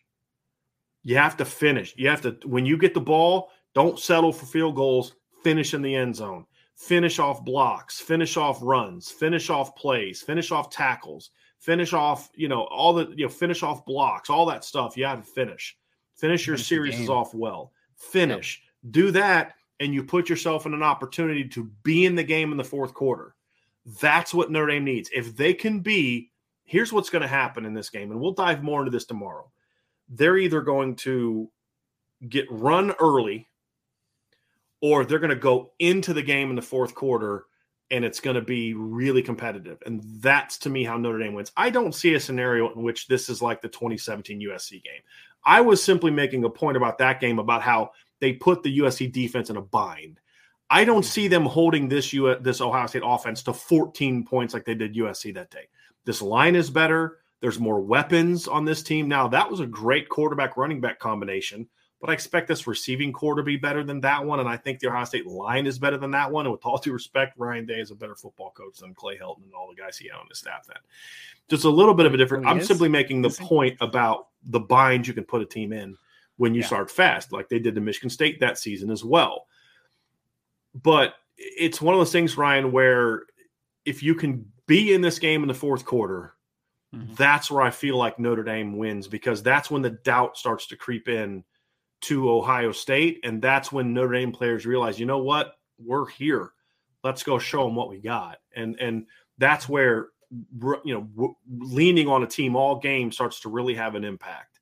you have to finish. You have to, when you get the ball, don't settle for field goals, finish in the end zone, finish off blocks, finish off runs, finish off plays, finish off tackles, finish off, you know, all the, you know, finish off blocks, all that stuff. You have to finish. Finish your series off well. Finish. Yep. Do that, and you put yourself in an opportunity to be in the game in the fourth quarter. That's what Notre Dame needs. If they can be, here's what's going to happen in this game, and we'll dive more into this tomorrow they're either going to get run early or they're going to go into the game in the fourth quarter and it's going to be really competitive. And that's to me how Notre Dame wins. I don't see a scenario in which this is like the 2017 USC game. I was simply making a point about that game about how they put the USC defense in a bind. I don't see them holding this U this Ohio State offense to 14 points like they did USC that day. This line is better. There's more weapons on this team now. That was a great quarterback running back combination, but I expect this receiving corps to be better than that one, and I think the Ohio State line is better than that one. And with all due respect, Ryan Day is a better football coach than Clay Helton and all the guys he had on his staff. Then, just a little bit of a different. I'm simply making the point about the bind you can put a team in when you yeah. start fast, like they did to Michigan State that season as well but it's one of those things, Ryan, where if you can be in this game in the fourth quarter, mm-hmm. that's where I feel like Notre Dame wins because that's when the doubt starts to creep in to Ohio State. And that's when Notre Dame players realize, you know what, we're here. Let's go show them what we got. And and that's where you know leaning on a team all game starts to really have an impact.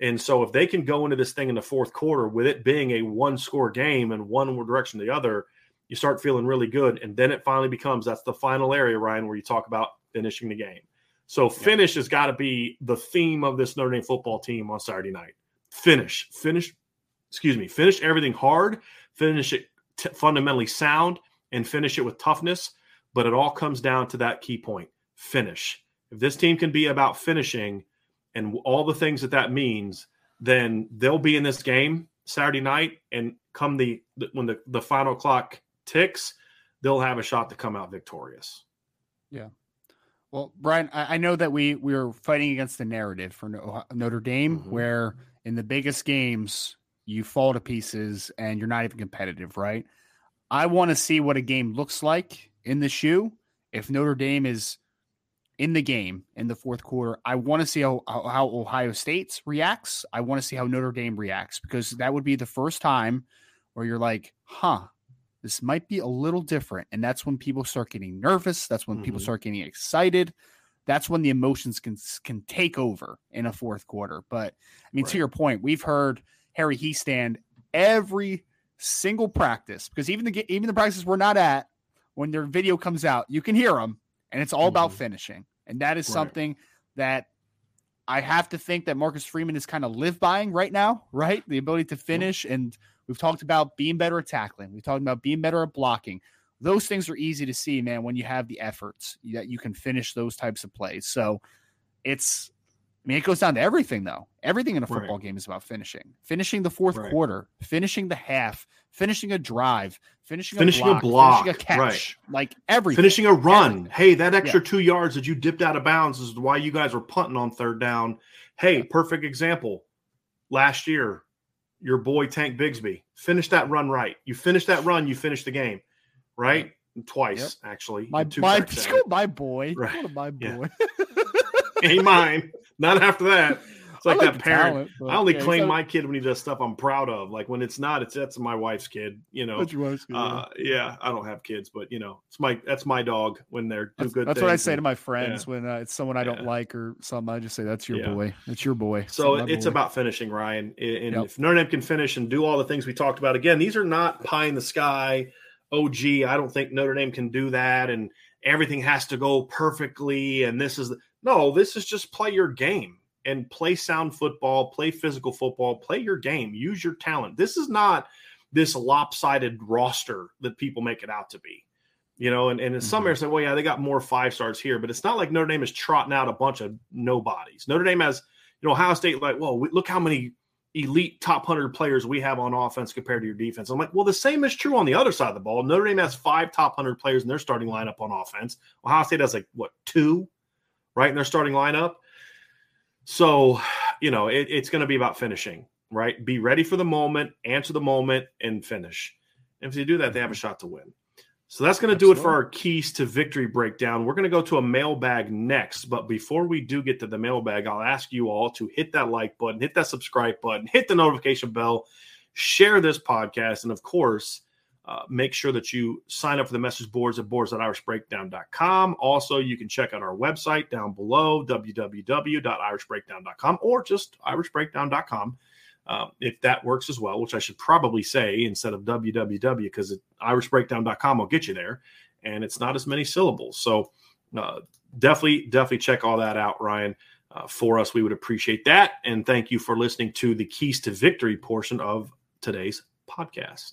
And so if they can go into this thing in the fourth quarter with it being a one score game and one direction or the other, you start feeling really good. And then it finally becomes that's the final area, Ryan, where you talk about finishing the game. So finish yeah. has got to be the theme of this Notre Dame football team on Saturday night. Finish, finish, excuse me, finish everything hard, finish it t- fundamentally sound, and finish it with toughness. But it all comes down to that key point finish. If this team can be about finishing, and all the things that that means, then they'll be in this game Saturday night. And come the when the, the final clock ticks, they'll have a shot to come out victorious. Yeah. Well, Brian, I, I know that we we are fighting against the narrative for Notre Dame, mm-hmm. where in the biggest games you fall to pieces and you're not even competitive, right? I want to see what a game looks like in the shoe if Notre Dame is in the game in the fourth quarter. I want to see how, how Ohio State reacts. I want to see how Notre Dame reacts because that would be the first time where you're like, huh, this might be a little different. And that's when people start getting nervous. That's when mm-hmm. people start getting excited. That's when the emotions can can take over in a fourth quarter. But I mean, right. to your point, we've heard Harry Hiestand every single practice because even the even the practices we're not at, when their video comes out, you can hear them and it's all mm-hmm. about finishing. And that is right. something that I have to think that Marcus Freeman is kind of live buying right now, right? The ability to finish. And we've talked about being better at tackling. We've talked about being better at blocking. Those things are easy to see, man, when you have the efforts that you can finish those types of plays. So it's I mean, it goes down to everything, though. Everything in a football right. game is about finishing, finishing the fourth right. quarter, finishing the half, finishing a drive, finishing, finishing a, block, a block, finishing a catch, right. like everything, finishing a run. Everything. Hey, that extra yeah. two yards that you dipped out of bounds is why you guys were punting on third down. Hey, perfect example. Last year, your boy Tank Bigsby Finish that run right. You finish that run, you finish the game, right? Twice yep. actually. My my, *laughs* my boy, right. my boy. Yeah. Ain't mine. Not after that. It's like, like that parent. Talent, I only claim so, my kid when he does stuff I'm proud of. Like when it's not, it's that's my wife's kid. You know. Your wife's kid. Uh, yeah, I don't have kids, but you know, it's my that's my dog when they're do good. That's what I say and, to my friends yeah. when uh, it's someone I don't yeah. like or something. I just say that's your yeah. boy. That's your boy. So it's boy. about finishing, Ryan. And yep. if Notre Dame can finish and do all the things we talked about, again, these are not pie in the sky. Oh, gee, I don't think Notre Dame can do that, and everything has to go perfectly. And this is no, this is just play your game and play sound football, play physical football, play your game, use your talent. This is not this lopsided roster that people make it out to be. You know, and, and in some mm-hmm. areas, say, well, yeah, they got more five stars here, but it's not like Notre Dame is trotting out a bunch of nobodies. Notre Dame has, you know, Ohio State, like, well, we, look how many elite top 100 players we have on offense compared to your defense. I'm like, well, the same is true on the other side of the ball. Notre Dame has five top 100 players in their starting lineup on offense. Ohio State has like, what, two, right, in their starting lineup? So, you know, it, it's going to be about finishing, right? Be ready for the moment, answer the moment, and finish. And if they do that, they have a mm-hmm. shot to win. So that's going to do it for our keys to victory breakdown. We're going to go to a mailbag next. But before we do get to the mailbag, I'll ask you all to hit that like button, hit that subscribe button, hit the notification bell, share this podcast, and of course, uh, make sure that you sign up for the message boards at boards.irishbreakdown.com. Also, you can check out our website down below, www.irishbreakdown.com, or just irishbreakdown.com. Um, if that works as well, which I should probably say instead of www, because irishbreakdown.com will get you there. and it's not as many syllables. So uh, definitely, definitely check all that out, Ryan. Uh, for us, we would appreciate that. And thank you for listening to the Keys to Victory portion of today's podcast.